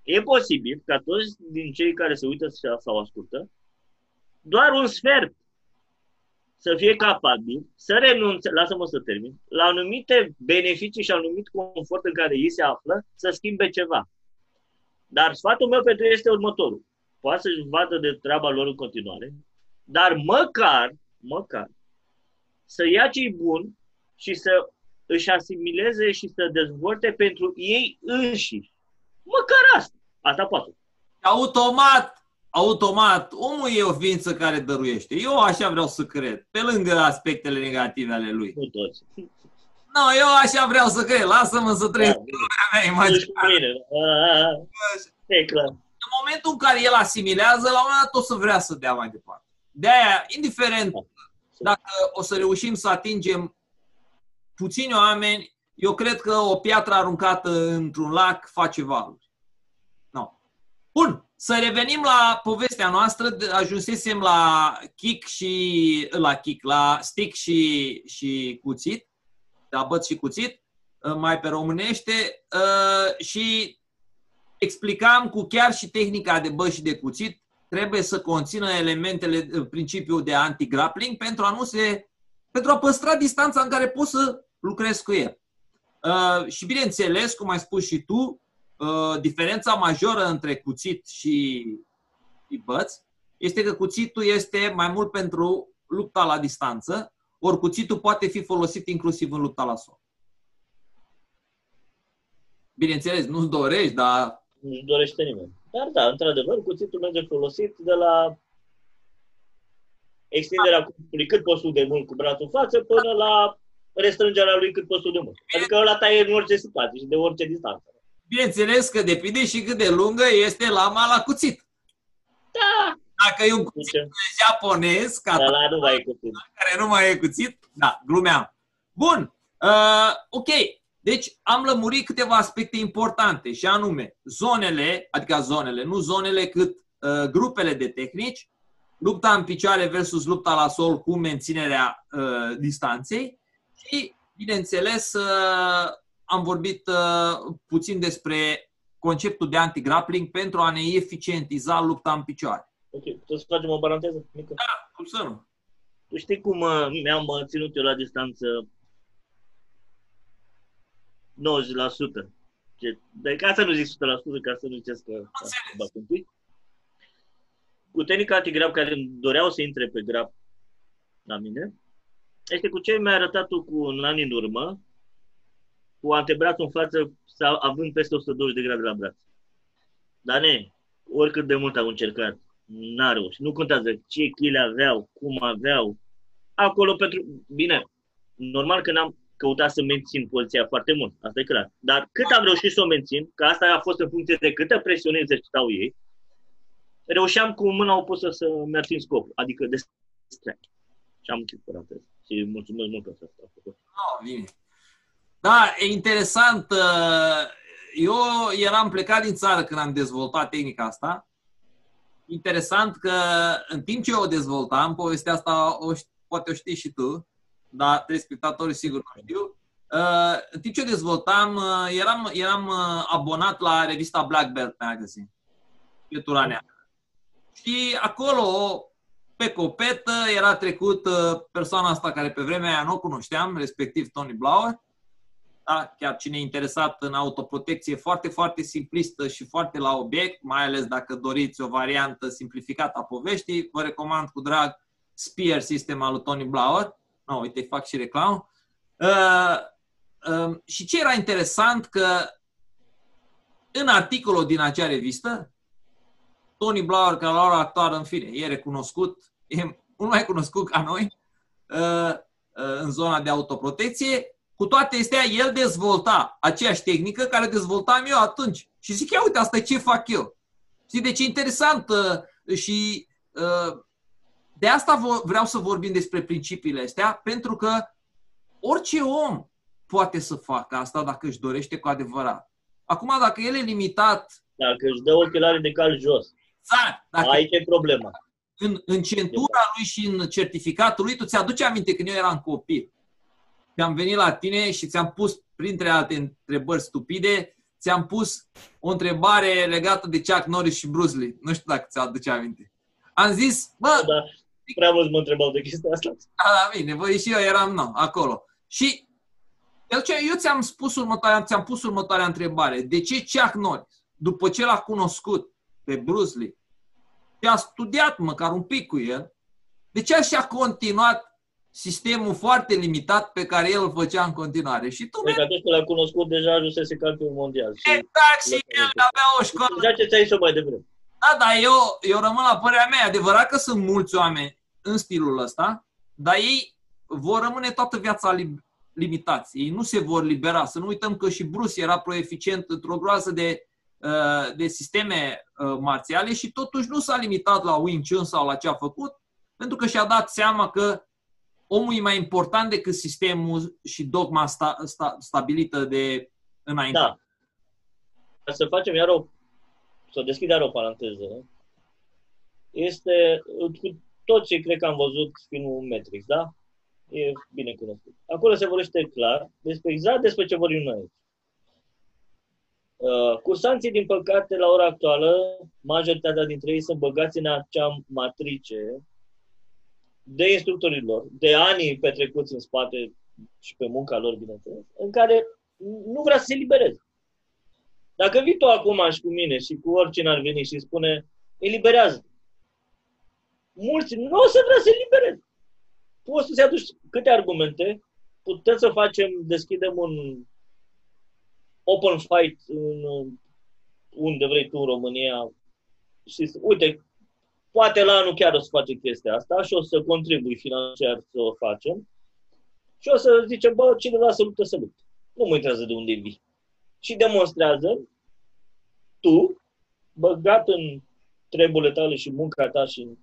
B: e posibil ca toți din cei care se uită sau ascultă, doar un sfert să fie capabil să renunțe, lasă-mă să termin, la anumite beneficii și anumit confort în care ei se află, să schimbe ceva. Dar sfatul meu pentru ei este următorul. Poate să-și vadă de treaba lor în continuare, dar măcar, măcar, să ia ce bun și să își asimileze și să dezvolte pentru ei înșiși. Măcar asta. Asta poate.
A: Automat, automat, omul e o ființă care dăruiește. Eu așa vreau să cred, pe lângă aspectele negative ale lui.
B: Nu toți.
A: Nu, eu așa vreau să cred. Lasă-mă să trăiesc da, lumea mea imaginară.
B: E clar.
A: În momentul în care el asimilează, la un moment dat o să vrea să dea mai departe. De aia, indiferent da dacă o să reușim să atingem puțini oameni, eu cred că o piatră aruncată într-un lac face valuri. No. Bun, să revenim la povestea noastră. Ajunsesem la kick și la kick, la stick și, și cuțit, la băt și cuțit, mai pe românește, uh, și explicam cu chiar și tehnica de băt și de cuțit trebuie să conțină elementele, uh, principiul de anti-grappling pentru a nu se, pentru a păstra distanța în care poți să lucrezi cu el. Uh, și bineînțeles, cum ai spus și tu, uh, diferența majoră între cuțit și, și băț este că cuțitul este mai mult pentru lupta la distanță, ori cuțitul poate fi folosit inclusiv în lupta la sol. Bineînțeles, nu-ți dorești, dar...
B: Nu-și dorește nimeni. Dar da, într-adevăr, cuțitul merge folosit de la extinderea cuțitului cât poți de mult cu brațul în față până la restrângerea lui cât poți de mult. Adică ăla taie în orice situație și de orice distanță.
A: Bineînțeles că depinde și cât de lungă este lama la cuțit.
B: Da.
A: Dacă e un cuțit Zice. japonez,
B: ca da, la nu mai e cuțit.
A: care nu mai e cuțit, da, glumeam. Bun, Uh, ok, deci am lămurit câteva aspecte importante și anume zonele, adică zonele, nu zonele cât uh, grupele de tehnici, lupta în picioare versus lupta la sol cu menținerea uh, distanței și, bineînțeles, uh, am vorbit uh, puțin despre conceptul de anti-grappling pentru a ne eficientiza lupta în picioare.
B: Ok, putem să facem o paranteză mică?
A: Da, cum să nu?
B: Tu știi cum uh, mi-am uh, ținut eu la distanță 90%? Ce, de ca să nu zic 100%, ca să nu ziceți că bat un pic. Cu tehnica antigrab care îmi doreau să intre pe grab la mine, este cu ce mi-a arătat tu cu un an în urmă, cu antebrațul în față, având peste 120 de grade la braț. Dar ne, oricât de mult au încercat, n-a reușit. Nu contează ce chile aveau, cum aveau. Acolo pentru... Bine, normal că n-am căutat să mențin poziția foarte mult, asta e clar. Dar cât am reușit să o mențin, că asta a fost în funcție de câtă presiune exercitau ei, reușeam cu mâna opusă să mi ating scopul, adică de strike. Și am închis paranteză. Și mulțumesc mult pentru asta.
A: Oh, bine. Da, e interesant. Uh, eu eram plecat din țară când am dezvoltat tehnica asta. Interesant că în timp ce o dezvoltam, povestea asta o, poate o știi și tu, dar telespectatorii sigur nu știu. Uh, în timp ce o dezvoltam, uh, eram, eram abonat la revista Black Belt Magazine, pe Turanea. Și acolo, pe copetă, era trecut persoana asta care pe vremea aia nu o cunoșteam, respectiv Tony Blauer, da? chiar cine e interesat în autoprotecție, foarte, foarte simplistă și foarte la obiect, mai ales dacă doriți o variantă simplificată a poveștii, vă recomand cu drag Spear System al lui Tony Blauer. No, uite, fac și reclamă. Uh, uh, și ce era interesant că în articolul din acea revistă, Tony Blauer, care la ora actuală, în fine, e recunoscut, e mult mai cunoscut ca noi, uh, uh, în zona de autoprotecție, cu toate astea, el dezvolta aceeași tehnică care dezvoltam eu atunci. Și zic, ia uite, asta e ce fac eu. Și deci e interesant uh, și uh, de asta vreau să vorbim despre principiile astea, pentru că orice om poate să facă asta dacă își dorește cu adevărat. Acum, dacă el e limitat...
B: Dacă își dă ochelarii de cal jos.
A: Exact. Dacă
B: Aici e problema.
A: În, în centura lui și în certificatul lui, tu ți-aduce aminte când eu eram copil te-am venit la tine și ți-am pus, printre alte întrebări stupide, ți-am pus o întrebare legată de Chuck Norris și Bruce Lee. Nu știu dacă ți-o aduce aminte. Am zis, bă...
B: Da, prea mult mă întrebau de chestia asta.
A: Da, da, bine, voi și eu eram, nu, acolo. Și eu ți-am spus următoarea, ți-am pus următoarea întrebare. De ce Chuck Norris, după ce l-a cunoscut pe Bruce Lee, și a studiat măcar un pic cu el, de ce așa continuat sistemul foarte limitat pe care el îl făcea în continuare. Și tu...
B: Deci atunci l-a cunoscut, deja ajunsese campion mondial.
A: Și exact, și el avea o școală.
B: Deja ce ți-ai mai devreme.
A: Da, dar eu, eu rămân la părerea mea. Adevărat că sunt mulți oameni în stilul ăsta, dar ei vor rămâne toată viața limitați. Ei nu se vor libera. Să nu uităm că și Bruce era proeficient într-o groază de, uh, de sisteme uh, marțiale și totuși nu s-a limitat la Wing Chun sau la ce a făcut, pentru că și-a dat seama că omul e mai important decât sistemul și dogma sta, sta, stabilită de înainte.
B: Da. Ca să facem iar o, să deschid iar o paranteză, este, cu toți cred că am văzut filmul Matrix, da? E bine cunoscut. Acolo se vorbește clar despre exact despre ce vorbim noi. Uh, cursanții, din păcate, la ora actuală, majoritatea dintre ei sunt băgați în acea matrice de instructorilor, de ani petrecuți în spate și pe munca lor, bineînțeles, în care nu vrea să se libereze. Dacă vii tu acum și cu mine și cu oricine ar veni și spune, eliberează mulți nu o să vrea să elibereze. Poți să-ți aduci câte argumente, putem să facem, deschidem un open fight în, unde vrei tu în România și uite, Poate la anul chiar o să facem chestia asta și o să contribui financiar să o facem. Și o să zicem, bă, cine vrea să luptă, să luptă. Nu mă interesează de unde vii. Și demonstrează tu, băgat în treburile tale și munca ta și în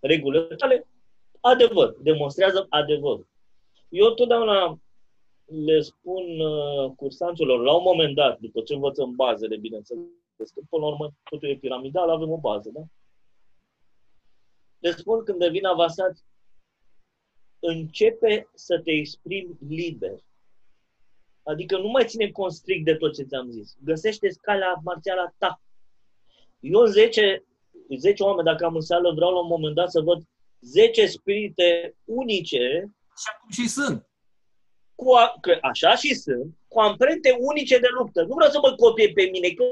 B: regulile tale, adevăr. Demonstrează adevăr. Eu totdeauna le spun uh, cursanților, la un moment dat, după ce învățăm bazele, bineînțeles, că până la urmă totul e piramidal, avem o bază, da? Le spun când devin avansat, începe să te exprimi liber. Adică nu mai ține constrict de tot ce ți-am zis. Găsește scala marțială ta. Eu 10, 10 oameni, dacă am în sală, vreau la un moment dat să văd 10 spirite unice.
A: Așa cum și sunt.
B: Cu a, că așa și sunt, cu amprente unice de luptă. Nu vreau să mă copie pe mine, că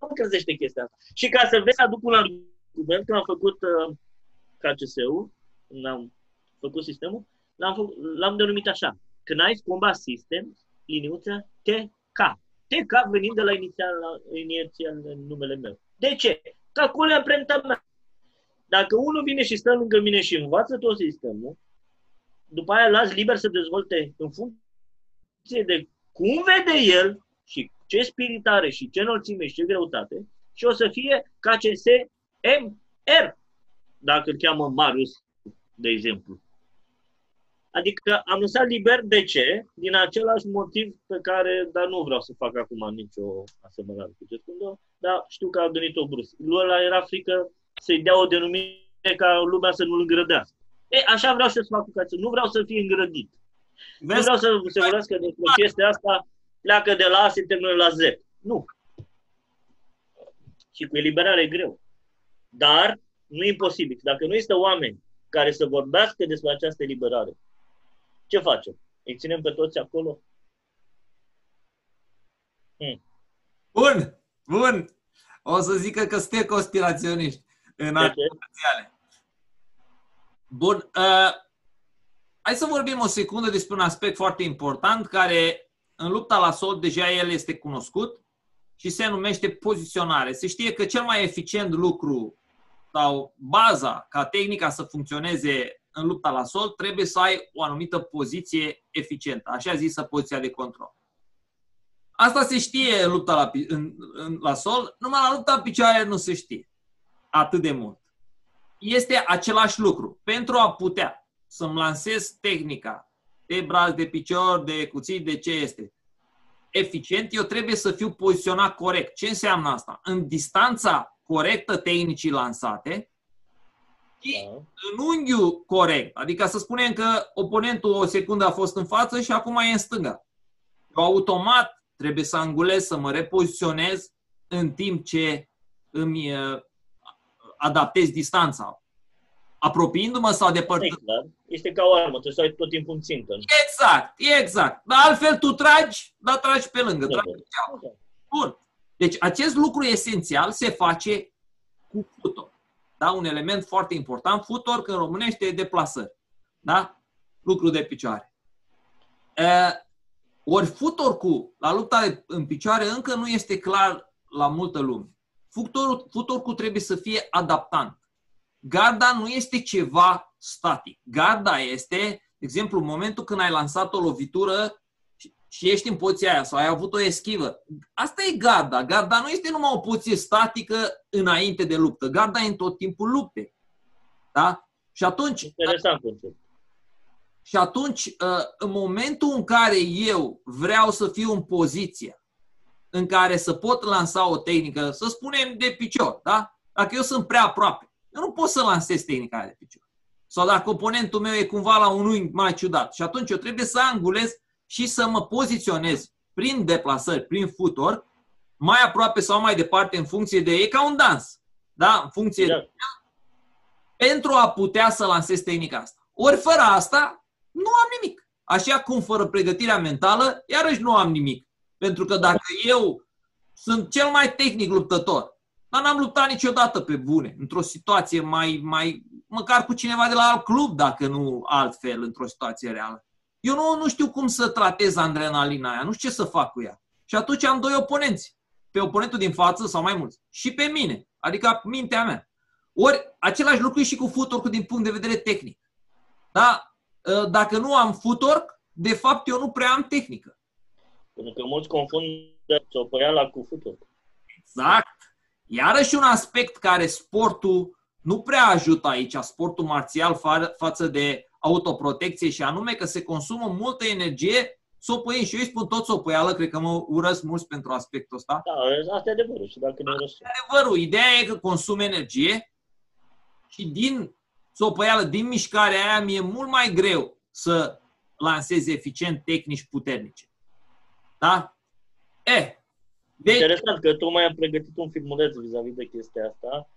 B: nu crezește chestia asta. Și ca să vezi, aduc un argument, când am făcut uh, KCS-ul, când am făcut sistemul, l-am, făcut, l-am denumit așa. Knife Combat System, liniuță TK. TK venind de la inițial, la, inițial numele meu. De ce? Că acolo e amprenta mea. Dacă unul vine și stă lângă mine și învață tot sistemul, după aia las liber să dezvolte în funcție de cum vede el și ce spirit are și ce înălțime și ce greutate și o să fie KCS MR, dacă îl cheamă Marius, de exemplu. Adică am lăsat liber, de ce? Din același motiv pe care, dar nu vreau să fac acum nicio asemănare cu ce spun, dar știu că a gândit-o Bruce. Lui ăla era frică să-i dea o denumire ca lumea să nu-l îngrădească. E, așa vreau să fac cu cață. Nu vreau să fie îngrădit. Vezi? Nu vreau să se vorbească despre chestia asta, pleacă de la A, se termină la Z. Nu. Și cu eliberare e greu. Dar nu e imposibil. Dacă nu există oameni care să vorbească despre această eliberare, ce facem? Îi ținem pe toți acolo?
A: Hmm. Bun, bun. O să zică că suntem conspiraționiști în artificiale. Bun. Uh, hai să vorbim o secundă despre un aspect foarte important care în lupta la sol deja el este cunoscut și se numește poziționare. Se știe că cel mai eficient lucru sau baza ca tehnica să funcționeze în lupta la sol trebuie să ai o anumită poziție eficientă, așa zisă poziția de control. Asta se știe în lupta la, în, în, la sol, numai la lupta în picioare nu se știe atât de mult. Este același lucru. Pentru a putea să-mi lansez tehnica de braț, de picior, de cuțit, de ce este, eficient, eu trebuie să fiu poziționat corect. Ce înseamnă asta? În distanța corectă tehnicii lansate și da. în unghiul corect. Adică să spunem că oponentul o secundă a fost în față și acum e în stânga. Eu automat trebuie să angulez, să mă repoziționez în timp ce îmi uh, adaptez distanța. Apropiindu-mă sau depărtând.
B: Exact. Este ca o armă, trebuie să ai tot timpul în țintă.
A: Exact, exact. Dar altfel tu tragi, dar tragi pe lângă. Tragi pe Bun. Deci acest lucru esențial se face cu futor. Da? Un element foarte important. Futor, că în românește e deplasări. Da? Lucru de picioare. E, ori futor cu, la lupta în picioare, încă nu este clar la multă lume. Futorul, futorul trebuie să fie adaptant. Garda nu este ceva static. Garda este, de exemplu, în momentul când ai lansat o lovitură și ești în poziția aia sau ai avut o eschivă. Asta e garda. Garda nu este numai o poziție statică înainte de luptă. Garda e în tot timpul lupte. Da? Și atunci...
B: Interesant concept.
A: Și atunci, uh, în momentul în care eu vreau să fiu în poziție în care să pot lansa o tehnică, să spunem de picior, da? Dacă eu sunt prea aproape, eu nu pot să lansez tehnica de picior. Sau dacă oponentul meu e cumva la un unghi mai ciudat. Și atunci eu trebuie să angulez și să mă poziționez prin deplasări, prin futor, mai aproape sau mai departe în funcție de... E ca un dans. Da? În funcție de... Pentru a putea să lansez tehnica asta. Ori fără asta, nu am nimic. Așa cum fără pregătirea mentală, iarăși nu am nimic. Pentru că dacă eu sunt cel mai tehnic luptător, dar n-am luptat niciodată pe bune, într-o situație mai, mai, măcar cu cineva de la alt club, dacă nu altfel, într-o situație reală. Eu nu, nu știu cum să tratez adrenalina aia, nu știu ce să fac cu ea. Și atunci am doi oponenți. Pe oponentul din față sau mai mulți. Și pe mine. Adică mintea mea. Ori același lucru e și cu footwork din punct de vedere tehnic. Da? Ă, dacă nu am footwork, de fapt eu nu prea am tehnică.
B: Pentru că mulți confundă țopăiala cu footwork.
A: Exact. Iarăși un aspect care sportul nu prea ajută aici, sportul marțial fa- față de autoprotecție și anume că se consumă multă energie sopăind și eu îi spun tot sopăială, cred că mă urăsc mulți pentru aspectul ăsta.
B: Da, asta e adevărul și dacă ne urăsc.
A: Adevărul, ideea e că consum energie și din sopăială, din mișcarea aia, mi-e mult mai greu să lansez eficient tehnici puternice. Da? E,
B: deci... Interesant că tu mai ai pregătit un filmuleț vis-a-vis de chestia asta.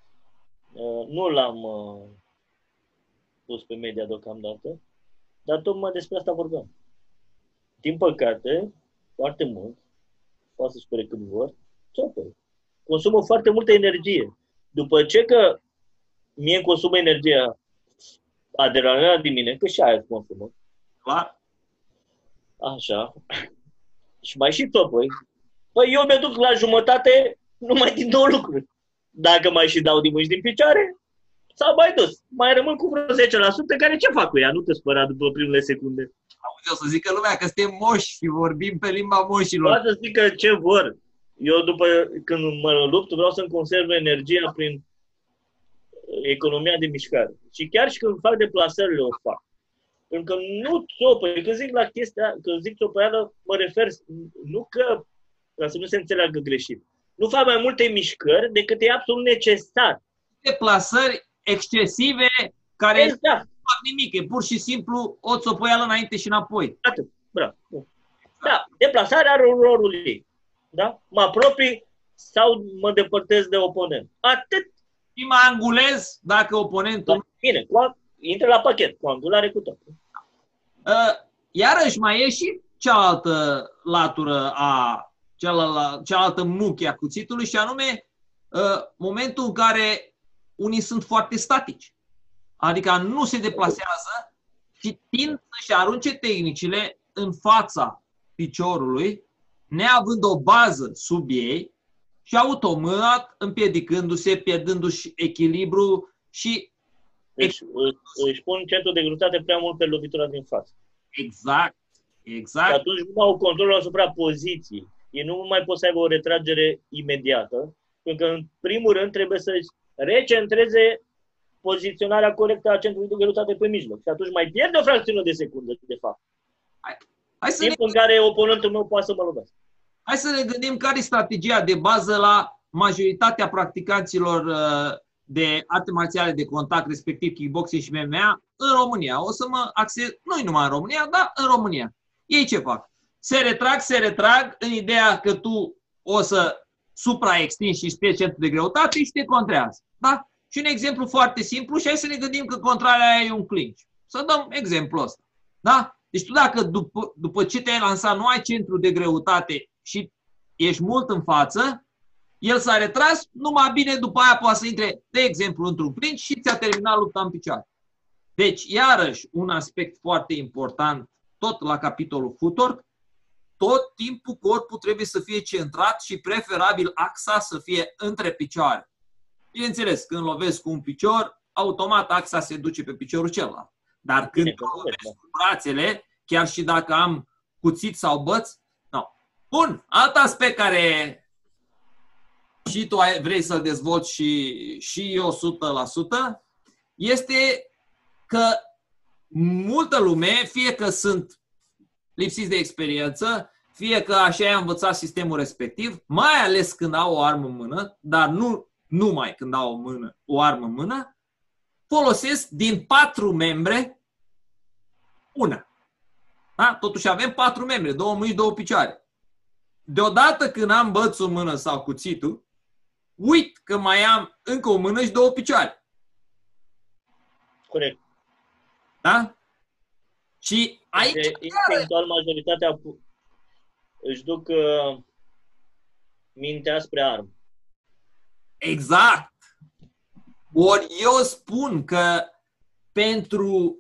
B: Uh, nu l-am uh, pus pe media deocamdată, dar tocmai despre asta vorbeam. Din păcate, foarte mult, poate să spune când vor, țopăi. Consumă foarte multă energie. După ce că mie consumă energia adrenalina din mine, că și aia consumă.
A: Clar.
B: Așa. și mai și țopăi. Păi eu mi-aduc la jumătate numai din două lucruri. Dacă mai și dau din mâini din picioare, s-au mai dus. Mai rămân cu vreo 10% care ce fac cu ea? Nu te spăra după primele secunde.
A: Auzi, o să zică lumea că suntem moși și vorbim pe limba moșilor.
B: Poate să zică ce vor. Eu după când mă lupt vreau să-mi conserv energia prin economia de mișcare. Și chiar și când fac deplasările o fac. Pentru că nu țopă. Când zic la chestia, când zic țopăială, mă refer nu că, ca să nu se înțeleagă greșit, nu fac mai multe mișcări decât e absolut necesar.
A: Deplasări excesive care exact. nu fac nimic. E pur și simplu o țopăială înainte și înapoi.
B: Atât. Bravo. Da, deplasarea are un rolul ei. Da? Mă apropii sau mă depărtez de oponent. Atât.
A: Și mă angulez dacă oponentul... Da.
B: Bine, cu, intră la pachet, cu angulare cu tot.
A: Uh, iarăși mai e și cealaltă latură a cealaltă, cealaltă muche a cuțitului și anume uh, momentul în care unii sunt foarte statici. Adică nu se deplasează și tind să-și arunce tehnicile în fața piciorului, neavând o bază sub ei și automat împiedicându-se, pierdându-și echilibru și
B: deci își pun centrul de greutate prea mult pe lovitura din față.
A: Exact. Exact. Și
B: atunci nu au control asupra poziției. Ei nu mai pot să aibă o retragere imediată, pentru că în primul rând trebuie să recentreze poziționarea corectă a centrului de greutate pe mijloc. Și atunci mai pierde o fracțiune de secundă, de fapt. Hai, hai să Timp ne... în care oponentul meu poate să mă lovească.
A: Hai să ne gândim care e strategia de bază la majoritatea practicanților uh, de arte marțiale de contact, respectiv kickboxing și MMA, în România. O să mă axez, nu numai în România, dar în România. Ei ce fac? Se retrag, se retrag în ideea că tu o să supraextinzi și spui centru de greutate și te contrează. Da? Și un exemplu foarte simplu și hai să ne gândim că contrarea aia e un clinch. Să dăm exemplu ăsta. Da? Deci tu dacă după, după ce te-ai lansat nu ai centru de greutate și ești mult în față, el s-a retras, numai bine după aia poate să intre, de exemplu, într-un clinch și ți-a terminat lupta în picioare. Deci, iarăși, un aspect foarte important, tot la capitolul futor, tot timpul corpul trebuie să fie centrat și preferabil axa să fie între picioare. Bineînțeles, când lovesc cu un picior, automat axa se duce pe piciorul celălalt. Dar când lovesc cu brațele, chiar și dacă am cuțit sau băț, nu. Bun, alt aspect care și tu vrei să-l dezvolți și, și eu 100%, este că multă lume, fie că sunt lipsiți de experiență, fie că așa i-a învățat sistemul respectiv, mai ales când au o armă în mână, dar nu numai când au o, mână, o armă în mână, folosesc din patru membre una. Da? Totuși avem patru membre, două mâini, două picioare. Deodată când am bățul în mână sau cuțitul, uit că mai am încă o mână și două picioare.
B: Corect.
A: Da? Și aici... De,
B: eventual, majoritatea își duc uh, mintea spre armă.
A: Exact. Ori eu spun că pentru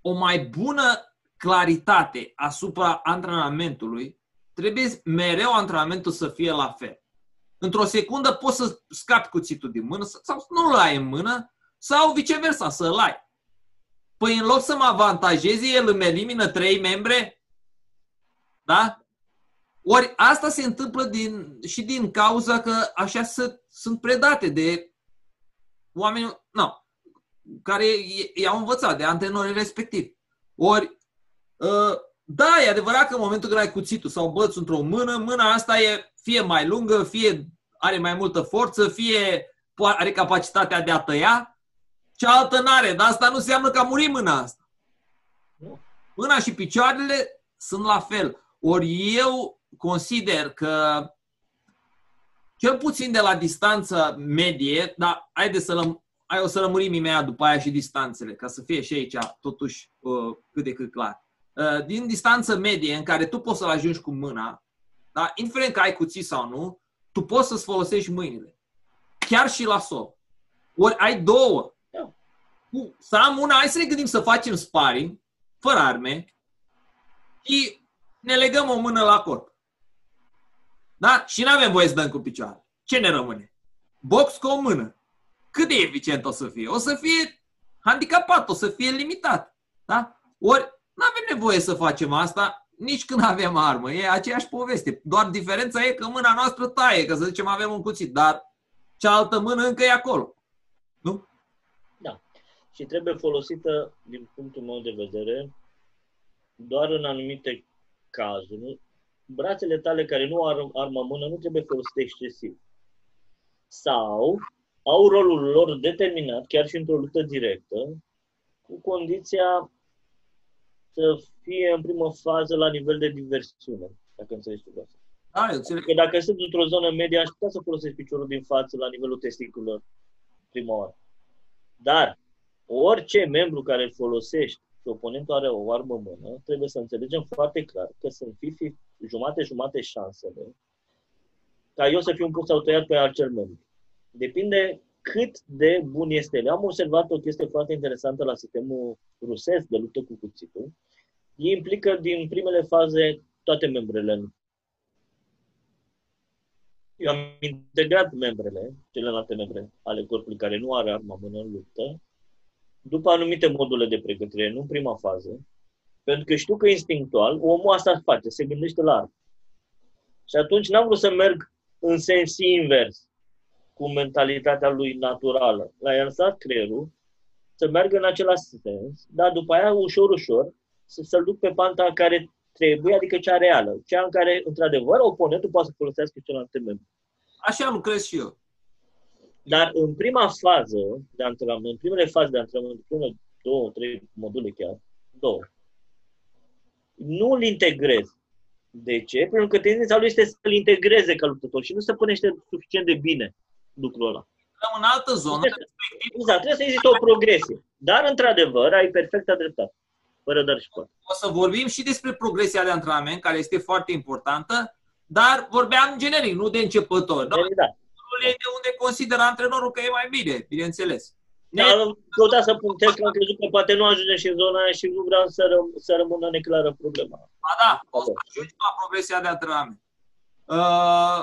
A: o mai bună claritate asupra antrenamentului, trebuie mereu antrenamentul să fie la fel. Într-o secundă poți să scapi cuțitul din mână sau nu-l ai în mână sau viceversa, să-l ai. Păi în loc să mă avantajeze, el îmi elimină trei membre, da? Ori asta se întâmplă din, și din cauza că așa se, sunt predate de oameni no, care i-au învățat, de antrenorii respectivi. Ori, uh, da, e adevărat că în momentul când ai cuțitul sau băț într-o mână, mâna asta e fie mai lungă, fie are mai multă forță, fie are capacitatea de a tăia, cealaltă n-are, dar asta nu înseamnă că a murit mâna asta. Mâna și picioarele sunt la fel. Ori eu consider că cel puțin de la distanță medie, dar haide să lăm, ai o să lămurim imediat după aia și distanțele, ca să fie și aici totuși uh, cât de cât clar. Uh, din distanță medie în care tu poți să-l ajungi cu mâna, da? indiferent că ai cuțit sau nu, tu poți să-ți folosești mâinile. Chiar și la sol. Ori ai două. Să am una, hai să ne gândim să facem sparring, fără arme, și ne legăm o mână la corp. Da? Și nu avem voie să dăm cu picioare. Ce ne rămâne? Box cu o mână. Cât de eficient o să fie? O să fie handicapat, o să fie limitat. Da? Ori nu avem nevoie să facem asta nici când avem armă. E aceeași poveste. Doar diferența e că mâna noastră taie, că să zicem avem un cuțit, dar cealaltă mână încă e acolo. Nu?
B: Da. Și trebuie folosită, din punctul meu de vedere, doar în anumite cazuri. Brațele tale care nu au armă mână nu trebuie folosite excesiv. Sau au rolul lor determinat, chiar și într-o luptă directă, cu condiția să fie în primă fază la nivel de diversiune, dacă înțelegi tu asta.
A: Da, eu înțeleg.
B: Că dacă sunt într-o zonă medie, aș putea să folosesc piciorul din față la nivelul testiculelor prima oară. Dar orice membru care îl folosești și oponentul are o armă în mână, trebuie să înțelegem foarte clar că sunt fi jumate-jumate șansele ca eu să fiu pus sau tăiat pe acel membru. Depinde cât de bun este el. Am observat o chestie foarte interesantă la sistemul rusesc de luptă cu cuțitul. Ei implică din primele faze toate membrele. Eu am integrat membrele, celelalte membre ale corpului care nu are arma mână în luptă, după anumite module de pregătire, nu în prima fază, pentru că știu că instinctual omul asta face, se gândește la armă. Și atunci n-am vrut să merg în sens invers cu mentalitatea lui naturală. L-a lăsat creierul să meargă în același sens, dar după aia, ușor, ușor, să, să-l duc pe panta care trebuie, adică cea reală, cea în care, într-adevăr, oponentul poate să folosească celelalte membre.
A: Așa lucrez și eu.
B: Dar în prima fază de antrenament, în primele faze de antrenament, până două, trei module chiar, două, nu îl integrez. De ce? Pentru că tendința lui este să-l integreze ca luptător și nu se punește suficient de bine lucrul ăla.
A: în altă zonă.
B: Exact, trebuie să existe o progresie. Dar, într-adevăr, ai perfectă dreptate. Fără dar și poate.
A: O să vorbim și despre progresia de antrenament, care este foarte importantă, dar vorbeam generic, nu de începător. Da?
B: da.
A: E de unde consideră antrenorul că e mai bine, bineînțeles.
B: Da, am căutat să punctez că am crezut că poate nu ajunge și în zona aia și nu vreau să, răm- să rămână neclară problema.
A: A, da, o să ajungi la progresia de antrenament. Uh,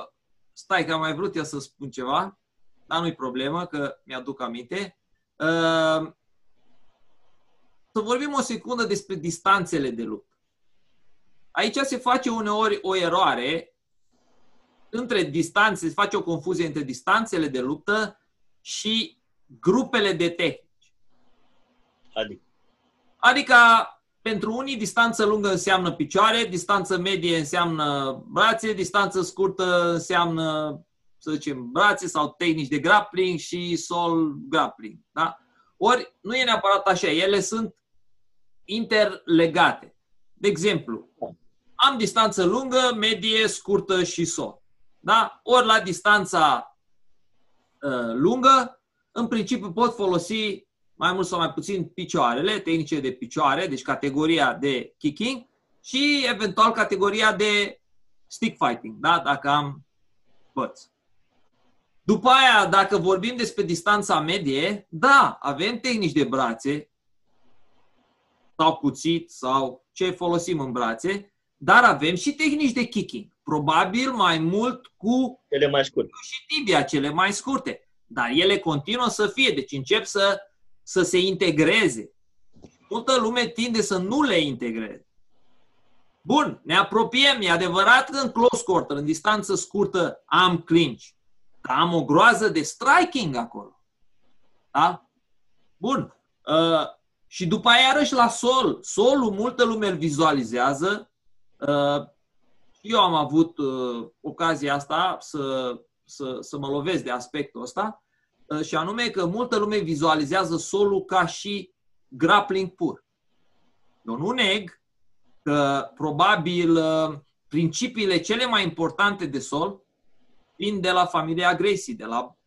A: stai că am mai vrut eu să spun ceva dar nu-i problemă, că mi-aduc aminte. Uh, să vorbim o secundă despre distanțele de luptă. Aici se face uneori o eroare între distanțe, se face o confuzie între distanțele de luptă și grupele de tehnici.
B: Adică?
A: Adică pentru unii distanță lungă înseamnă picioare, distanță medie înseamnă brațe, distanță scurtă înseamnă să zicem, brațe sau tehnici de grappling și sol grappling. Da? Ori nu e neapărat așa, ele sunt interlegate. De exemplu, am distanță lungă, medie, scurtă și sol. Da? Ori la distanța uh, lungă, în principiu pot folosi mai mult sau mai puțin picioarele, tehnice de picioare, deci categoria de kicking și eventual categoria de stick fighting, da? dacă am băți. După aia, dacă vorbim despre distanța medie, da, avem tehnici de brațe sau cuțit sau ce folosim în brațe, dar avem și tehnici de kicking. Probabil mai mult cu
B: cele mai scurte
A: și tibia, cele mai scurte. Dar ele continuă să fie, deci încep să, să se integreze. Multă lume tinde să nu le integreze. Bun, ne apropiem. E adevărat că în close quarter, în distanță scurtă, am clinch. Dar am o groază de striking acolo. Da? Bun. Uh, Și după aia iarăși la sol. Solul, multă lume îl vizualizează. Uh, eu am avut uh, ocazia asta să, să, să mă lovesc de aspectul ăsta uh, și anume că multă lume vizualizează solul ca și grappling pur. Eu nu neg că probabil principiile cele mai importante de sol vin de la familia Gracie, de la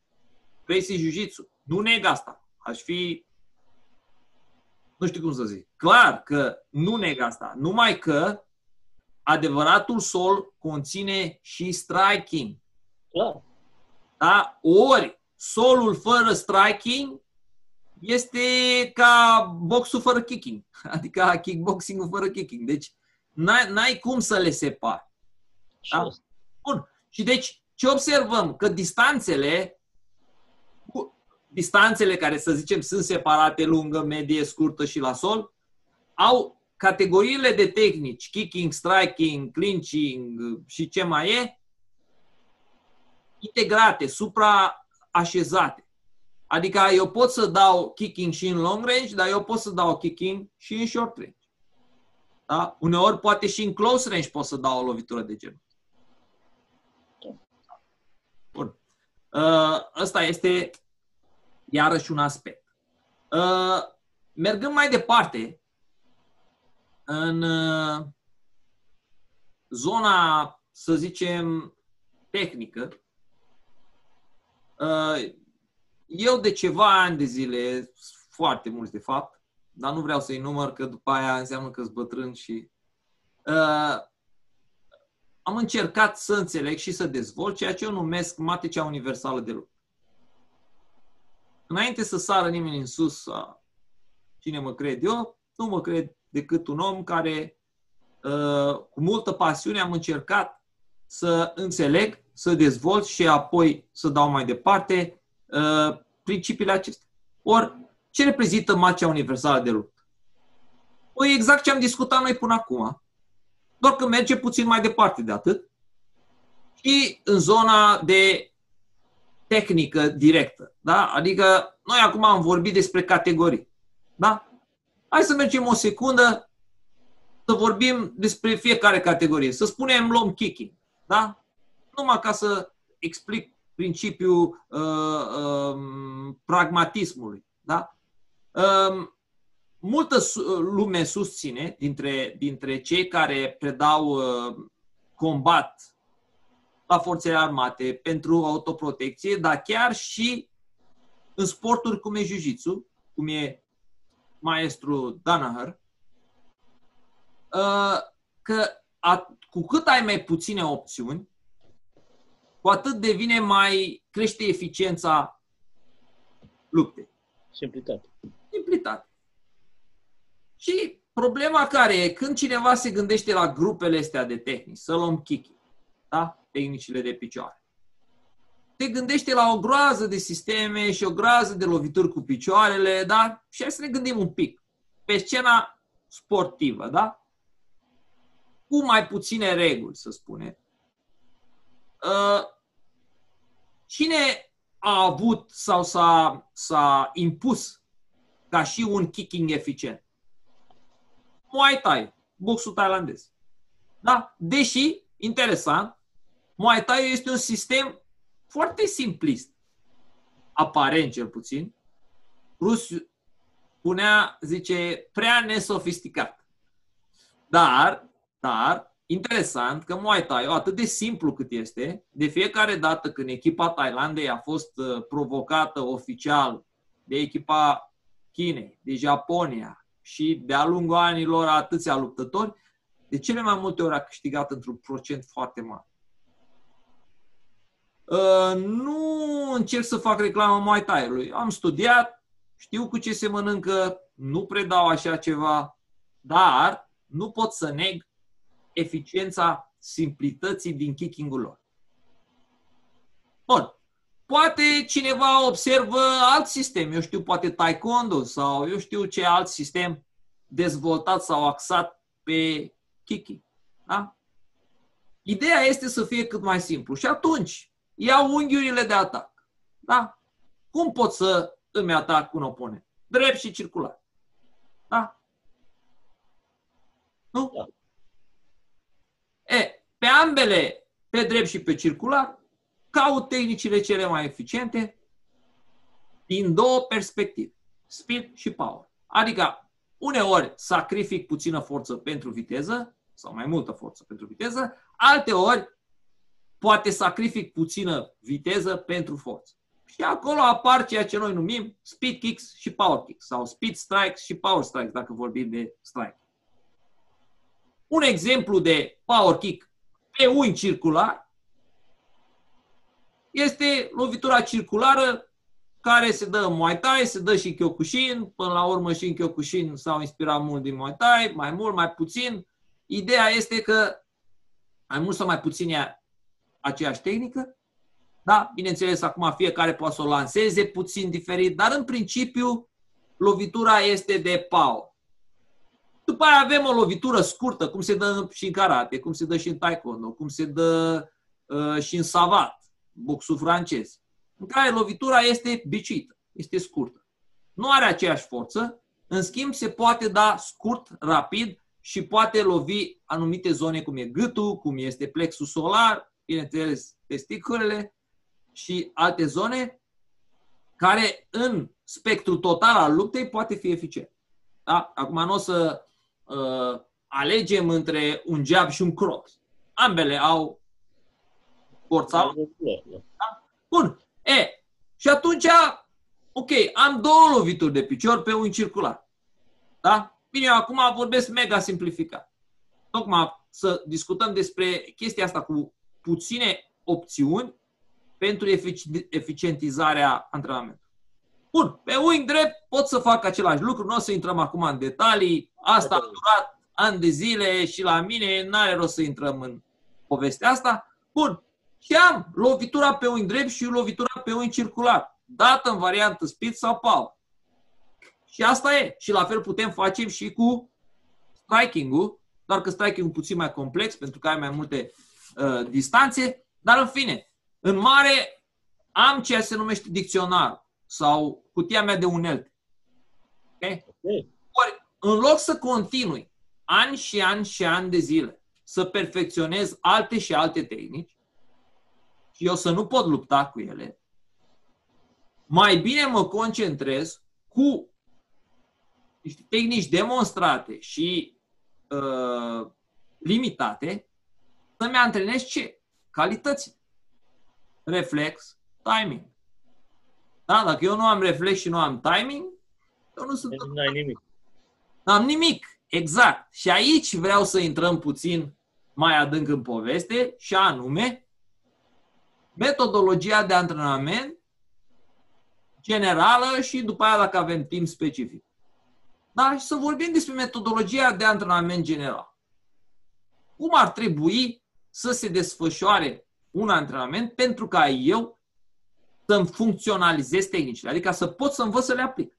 A: Gracie Jiu-Jitsu. Nu neg asta. Aș fi nu știu cum să zic. Clar că nu neg asta. Numai că adevăratul sol conține și striking.
B: Clar.
A: Da? Ori solul fără striking este ca boxul fără kicking. Adică kickboxing fără kicking. Deci n-ai, n-ai cum să le separi. Da? Bun. Și deci ce observăm? Că distanțele distanțele care, să zicem, sunt separate lungă, medie, scurtă și la sol, au categoriile de tehnici, kicking, striking, clinching și ce mai e, integrate, supra-așezate. Adică eu pot să dau kicking și în long range, dar eu pot să dau kicking și în short range. Da? Uneori poate și în close range pot să dau o lovitură de genul. Bun. Ăsta este iarăși un aspect. Uh, mergând mai departe, în uh, zona, să zicem, tehnică, uh, eu de ceva ani de zile, foarte mulți de fapt, dar nu vreau să-i număr, că după aia înseamnă că sunt bătrân și... Uh, am încercat să înțeleg și să dezvolt ceea ce eu numesc matricea universală de lucru înainte să sară nimeni în sus, cine mă cred eu, nu mă cred decât un om care uh, cu multă pasiune am încercat să înțeleg, să dezvolt și apoi să dau mai departe uh, principiile acestea. Ori, ce reprezintă marcea universală de luptă? Păi exact ce am discutat noi până acum, doar că merge puțin mai departe de atât și în zona de tehnică directă. Da? Adică noi acum am vorbit despre categorii. Da? Hai să mergem o secundă să vorbim despre fiecare categorie. Să spunem luăm kicking. Da? Numai ca să explic principiul uh, uh, pragmatismului. Da? Uh, multă lume susține dintre, dintre cei care predau uh, combat la forțele armate, pentru autoprotecție, dar chiar și în sporturi cum e jiu cum e maestru Danaher, uh, că cu cât ai mai puține opțiuni, cu atât devine mai, crește eficiența luptei.
B: Simplitate.
A: Simplitate. Și problema care e, când cineva se gândește la grupele astea de tehnici, să luăm kicking, da? tehnicile de picioare. Te gândește la o groază de sisteme și o groază de lovituri cu picioarele, da? Și hai să ne gândim un pic. Pe scena sportivă, da? Cu mai puține reguli, să spunem. Uh, cine a avut sau s-a, s-a impus ca și un kicking eficient? Muay Thai, boxul thailandez. Da? Deși, interesant, Muay Thai este un sistem foarte simplist. Aparent, cel puțin. Rus punea, zice, prea nesofisticat. Dar, dar, interesant că Muay Thai, atât de simplu cât este, de fiecare dată când echipa Thailandei a fost uh, provocată oficial de echipa Chinei, de Japonia și de-a lungul anilor atâția luptători, de cele mai multe ori a câștigat într-un procent foarte mare. Uh, nu încerc să fac reclamă Muay Thai-ului. Am studiat, știu cu ce se mănâncă, nu predau așa ceva, dar nu pot să neg eficiența simplității din kicking-ul lor. Bun. Poate cineva observă alt sistem, eu știu, poate taekwondo sau eu știu ce alt sistem dezvoltat sau axat pe kicking. Da? Ideea este să fie cât mai simplu. Și atunci, iau unghiurile de atac. Da? Cum pot să îmi atac un oponent? Drept și circular. Da? Nu?
B: Da.
A: E, pe ambele, pe drept și pe circular, caut tehnicile cele mai eficiente din două perspective, speed și power. Adică, uneori sacrific puțină forță pentru viteză, sau mai multă forță pentru viteză, alte ori poate sacrific puțină viteză pentru forță. Și acolo apar ceea ce noi numim speed kicks și power kicks, sau speed strikes și power strikes, dacă vorbim de strike. Un exemplu de power kick pe un circular este lovitura circulară care se dă în Muay Thai, se dă și în Kyokushin, până la urmă și în Kyokushin s-au inspirat mult din Muay Thai, mai mult, mai puțin. Ideea este că mai mult sau mai puțin e aceeași tehnică, da? Bineînțeles, acum fiecare poate să o lanseze puțin diferit, dar în principiu lovitura este de power. După aia avem o lovitură scurtă, cum se dă și în karate, cum se dă și în taekwondo, cum se dă uh, și în savat, boxul francez, în care lovitura este bicită, este scurtă. Nu are aceeași forță, în schimb se poate da scurt, rapid și poate lovi anumite zone cum e gâtul, cum este plexul solar, bineînțeles testiculele și alte zone care în spectrul total al luptei poate fi eficient. Da? Acum nu o să uh, alegem între un jab și un cross. Ambele au forța. Da? Bun. E, și atunci, ok, am două lovituri de picior pe un circular. Da? Bine, eu acum vorbesc mega simplificat. Tocmai să discutăm despre chestia asta cu puține opțiuni pentru eficientizarea antrenamentului. Bun, pe wing drept pot să fac același lucru, nu o să intrăm acum în detalii, asta a durat ani de zile și la mine n-are rost să intrăm în povestea asta. Bun, și am lovitura pe un drept și lovitura pe un circular, dată în variantă speed sau power. Și asta e. Și la fel putem face și cu striking-ul, doar că striking-ul puțin mai complex pentru că ai mai multe uh, distanțe, dar în fine, în mare am ceea ce se numește dicționar sau cutia mea de unelte. Okay? Okay. Ori, în loc să continui ani și ani și ani de zile să perfecționez alte și alte tehnici și eu să nu pot lupta cu ele, mai bine mă concentrez cu niște tehnici demonstrate și uh, limitate să-mi antrenez ce? Calități. Reflex, timing. Da? Dacă eu nu am reflex și nu am timing, eu nu sunt...
B: Nu ai nimic.
A: N-am nimic. Exact. Și aici vreau să intrăm puțin mai adânc în poveste și anume metodologia de antrenament generală și după aia dacă avem timp specific. Da? Și să vorbim despre metodologia de antrenament general. Cum ar trebui să se desfășoare un antrenament pentru ca eu să-mi funcționalizez tehnicile, adică să pot să învăț să le aplic.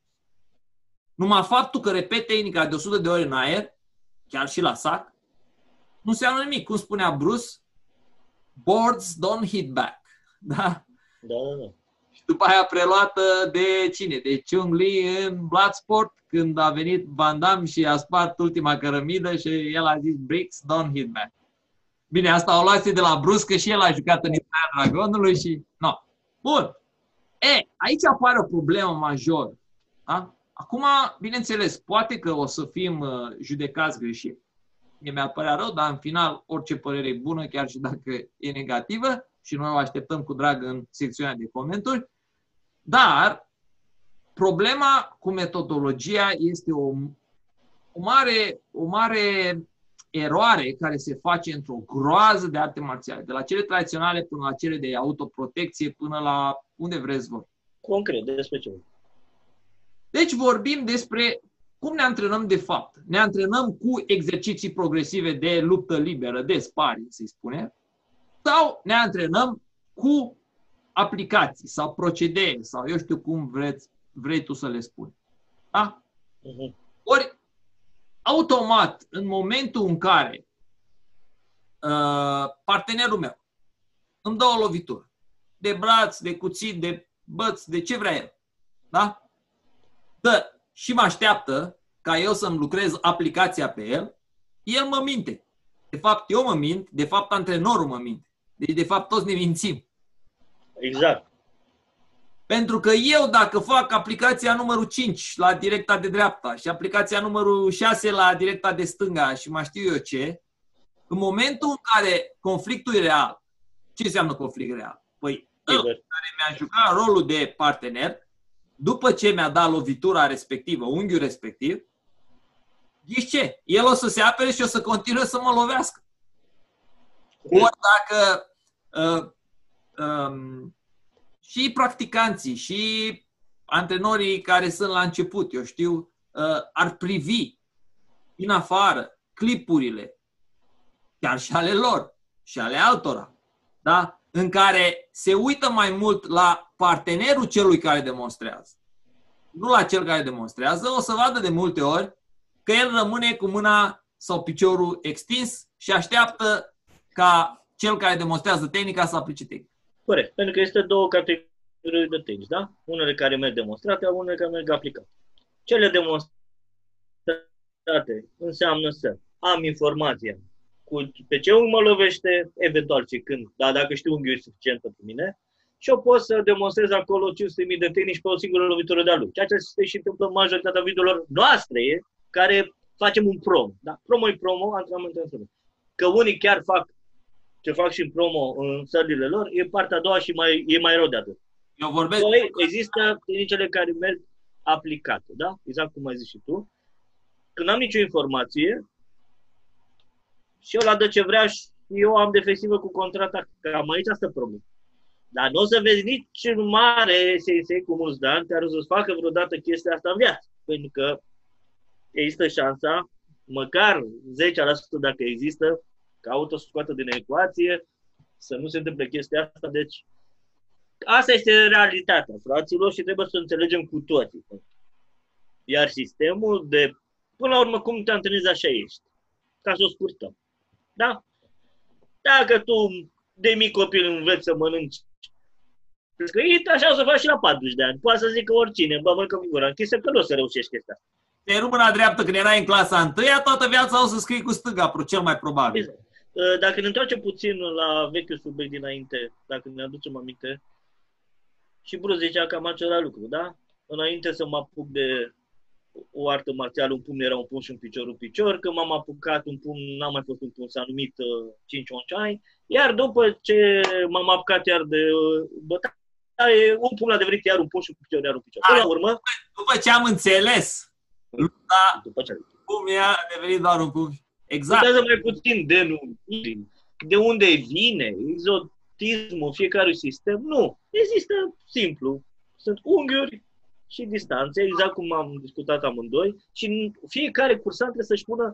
A: Numai faptul că repet tehnica de 100 de ori în aer, chiar și la sac, nu înseamnă nimic. Cum spunea Bruce, boards don't hit back. Da?
B: Da, da, da.
A: Și după aia preluată de cine? De Chung Lee în Bloodsport, când a venit Van Damme și a spart ultima cărămidă și el a zis bricks, don't hit back. Bine, asta o luat de la Bruce, că și el a jucat în Istoria Dragonului și... No. Bun. E, aici apare o problemă majoră. Da? Acum, bineînțeles, poate că o să fim uh, judecați greșit. Mie mi-ar părea rău, dar în final orice părere e bună, chiar și dacă e negativă și noi o așteptăm cu drag în secțiunea de comentarii. Dar problema cu metodologia este o, o, mare, o mare eroare care se face într-o groază de arte marțiale, de la cele tradiționale până la cele de autoprotecție, până la unde vreți voi.
B: Concret, despre ce?
A: Deci vorbim despre cum ne antrenăm de fapt. Ne antrenăm cu exerciții progresive de luptă liberă, de spari, să-i spune, sau ne antrenăm cu aplicații sau procedee sau eu știu cum vreți, vrei tu să le spui. Da? Uh-huh. Ori, automat, în momentul în care uh, partenerul meu îmi dă o lovitură de braț, de cuțit, de băț, de ce vrea el, da? Dă și mă așteaptă ca eu să-mi lucrez aplicația pe el, el mă minte. De fapt, eu mă mint, de fapt, antrenorul mă minte. Deci, de fapt, toți ne mințim.
B: Exact.
A: Pentru că eu, dacă fac aplicația numărul 5 la directa de dreapta și aplicația numărul 6 la directa de stânga și mai știu eu ce, în momentul în care conflictul e real, ce înseamnă conflict real? Păi, eu, care mi-a jucat rolul de partener, după ce mi-a dat lovitura respectivă, unghiul respectiv, Ghiși ce? El o să se apere și o să continue să mă lovească. Ori dacă uh, um, și practicanții și antrenorii care sunt la început, eu știu, uh, ar privi din afară clipurile, chiar și ale lor și ale altora, da? în care se uită mai mult la partenerul celui care demonstrează, nu la cel care demonstrează, o să vadă de multe ori că el rămâne cu mâna sau piciorul extins și așteaptă ca cel care demonstrează tehnica să aplice tehnica.
B: Corect, pentru că este două categorii de tehnici, da? Unele care merg demonstrate, unele care merg aplicate. Cele demonstrate înseamnă să am informația cu pe ce unghi mă lovește, eventual ce când, dar dacă știu unghiul e suficient pentru mine, și eu pot să demonstrez acolo 500.000 de tehnici pe o singură lovitură de alu. Ceea ce se și întâmplă în majoritatea videolor noastre, care facem un promo. Da? Promo e promo, antrenament e antrenament. Că unii chiar fac ce fac și în promo în sălile lor, e partea a doua și mai, e mai rău de atât.
A: Eu vorbesc...
B: Păi, există tehnicele care merg aplicate, da? Exact cum ai zis și tu. Când am nicio informație, și eu la dă ce vrea și eu am defensivă cu contrata, cam aici asta problemă. Dar nu o să vezi nici în mare sensei cu mulți dani care o să-ți facă vreodată chestia asta în viață. Pentru că există șansa, măcar 10% dacă există, ca auto să scoată din ecuație, să nu se întâmple chestia asta. Deci, asta este realitatea, fraților, și trebuie să înțelegem cu toții. Iar sistemul de, până la urmă, cum te antrenezi, așa ești. Ca să o scurtăm. Da? Dacă tu de mic copil înveți să mănânci scăit, așa o să faci și la 40 de ani. Poate să zică oricine, bă, mănâncă gura închisă, că nu o să reușești chestia
A: te mâna dreaptă când erai în clasa întâia, toată viața o să scrii cu stânga, cel mai probabil. Exact.
B: Uh, dacă ne întoarcem puțin la vechiul subiect dinainte, dacă ne aducem aminte, și Bruce zicea cam același lucru, da? Înainte să mă apuc de o artă marțială, un pumn era un pumn și un picior un picior, când m-am apucat un pumn, n-a mai fost un pumn, s-a numit uh, 5 oncai, iar după ce m-am apucat iar de uh, bătaie, un pumn a devenit iar un pumn și un picior iar un picior. Până la urmă...
A: După ce am înțeles lupta, după ce... cum e, a devenit doar un pumn. Exact.
B: Putează mai puțin de, de unde vine, exotismul fiecare sistem. Nu. Există simplu. Sunt unghiuri și distanțe, exact cum am discutat amândoi, și fiecare cursant trebuie să-și pună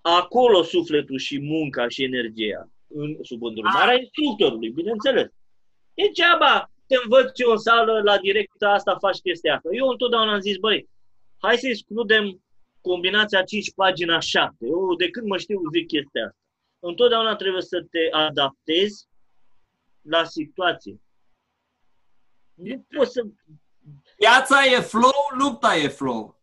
B: acolo sufletul și munca și energia, în, sub îndrumarea ah. instructorului, bineînțeles. Degeaba te învăț eu în sală, la directa asta faci chestia asta. Eu întotdeauna am zis, băi, hai să excludem combinația 5 pagina 7. Eu de când mă știu zic chestia asta. Întotdeauna trebuie să te adaptezi la situație. Nu poți să...
A: Viața e flow, lupta e flow.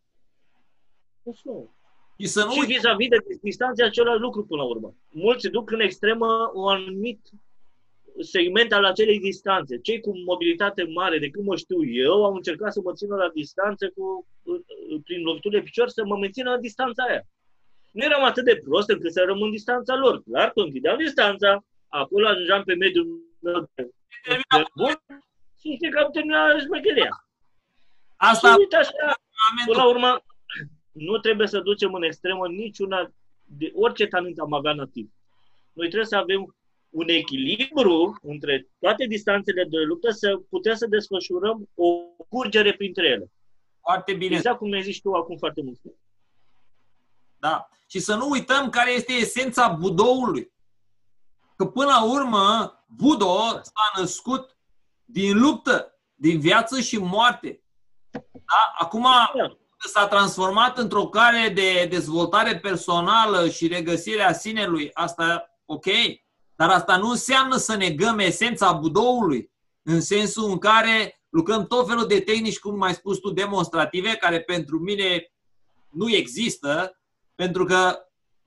B: E flow.
A: Și, să nu
B: și vis-a-vis de distanță, același lucru până la urmă. Mulți se duc în extremă un anumit segment al acelei distanțe. Cei cu mobilitate mare, de când mă știu eu, au încercat să mă țină la distanță cu, prin lovituri de picior, să mă mențină la distanța aia. Nu eram atât de prost încât să rămân distanța lor. Clar că închideam distanța, acolo ajungeam pe mediul meu de bun și știi că am terminat șmecheria.
A: Asta,
B: și uite așa, până la urmă, nu trebuie să ducem în extremă niciuna de orice talent am avea nativ. Noi trebuie să avem un echilibru între toate distanțele de luptă să putem să desfășurăm o curgere printre ele.
A: Foarte bine.
B: Exact cum mi-ai zis tu acum foarte mult.
A: Da. Și să nu uităm care este esența budoului. Că până la urmă, Budo s-a născut din luptă, din viață și moarte. Da? Acum da. s-a transformat într-o care de dezvoltare personală și regăsirea sinelui. Asta ok. Dar asta nu înseamnă să negăm esența budoului, în sensul în care lucrăm tot felul de tehnici, cum mai spus tu, demonstrative, care pentru mine nu există, pentru că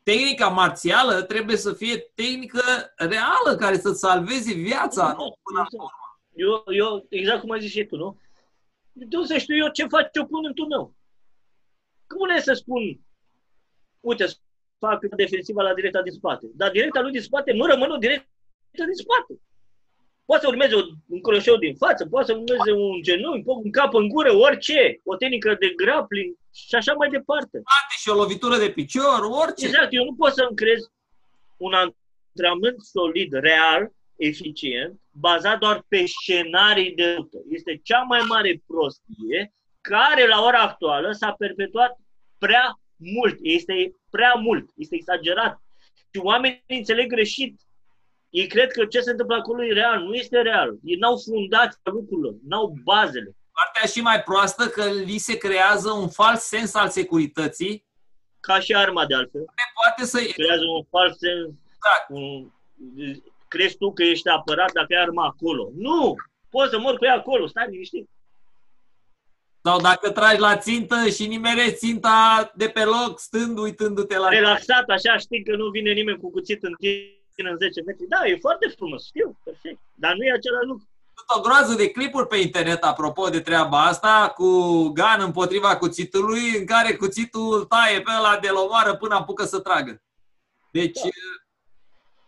A: tehnica marțială trebuie să fie tehnică reală care să salveze viața.
B: Nu,
A: Nu, până
B: exact. Eu, eu, exact cum ai zis și tu, nu? De unde să știu eu ce faci oponentul meu? Cum e să spun, uite, să fac defensiva la directa din spate. Dar directa lui din spate nu rămâne o directă din spate. Poate să urmeze un croșeu din față, poate să urmeze un genunchi, un cap în gură, orice. O tehnică de grappling și așa mai departe.
A: Poate și o lovitură de picior, orice.
B: Exact, eu nu pot să-mi crez un antrenament solid, real, eficient, bazat doar pe scenarii de luptă. Este cea mai mare prostie care la ora actuală s-a perpetuat prea mult. Este prea mult, este exagerat. Și oamenii înțeleg greșit. Ei cred că ce se întâmplă acolo e real. Nu este real. Ei n-au fundația lucrurilor, n-au bazele.
A: Partea și mai proastă că li se creează un fals sens al securității
B: Ca și arma de altfel.
A: care poate să...
B: Creează un fals sens.
A: Exact.
B: Un... Crezi tu că ești apărat dacă ai arma acolo. Nu! Poți să mor cu ea acolo, stai liniștit.
A: Sau dacă tragi la țintă și nimerești ținta de pe loc, stând, uitându-te la...
B: Relaxat, așa, știi că nu vine nimeni cu cuțit în tine în 10 metri. Da, e foarte frumos, știu, perfect. Dar nu e același lucru.
A: Sunt o groază de clipuri pe internet, apropo de treaba asta, cu gan împotriva cuțitului, în care cuțitul îl taie pe ăla de lomoară până apucă să tragă. Deci,
B: Da.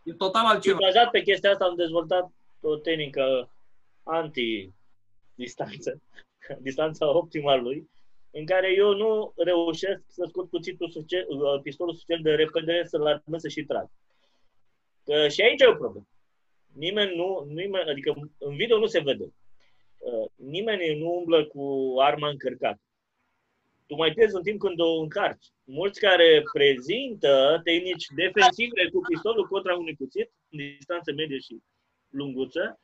A: e total
B: Și
A: altceva.
B: bazat pe chestia asta am dezvoltat o tehnică anti-distanță, distanța optimă a lui, în care eu nu reușesc să scot cuțitul suficient, uh, pistolul suficient de repede să-l armez să și trag. Că și aici e o problemă. Nimeni nu, nimeni, adică în video nu se vede. Uh, Nimeni nu umblă cu arma încărcată. Tu mai pierzi un timp când o încarci. Mulți care prezintă tehnici defensive cu pistolul contra unui cuțit, în distanță medie și lunguță,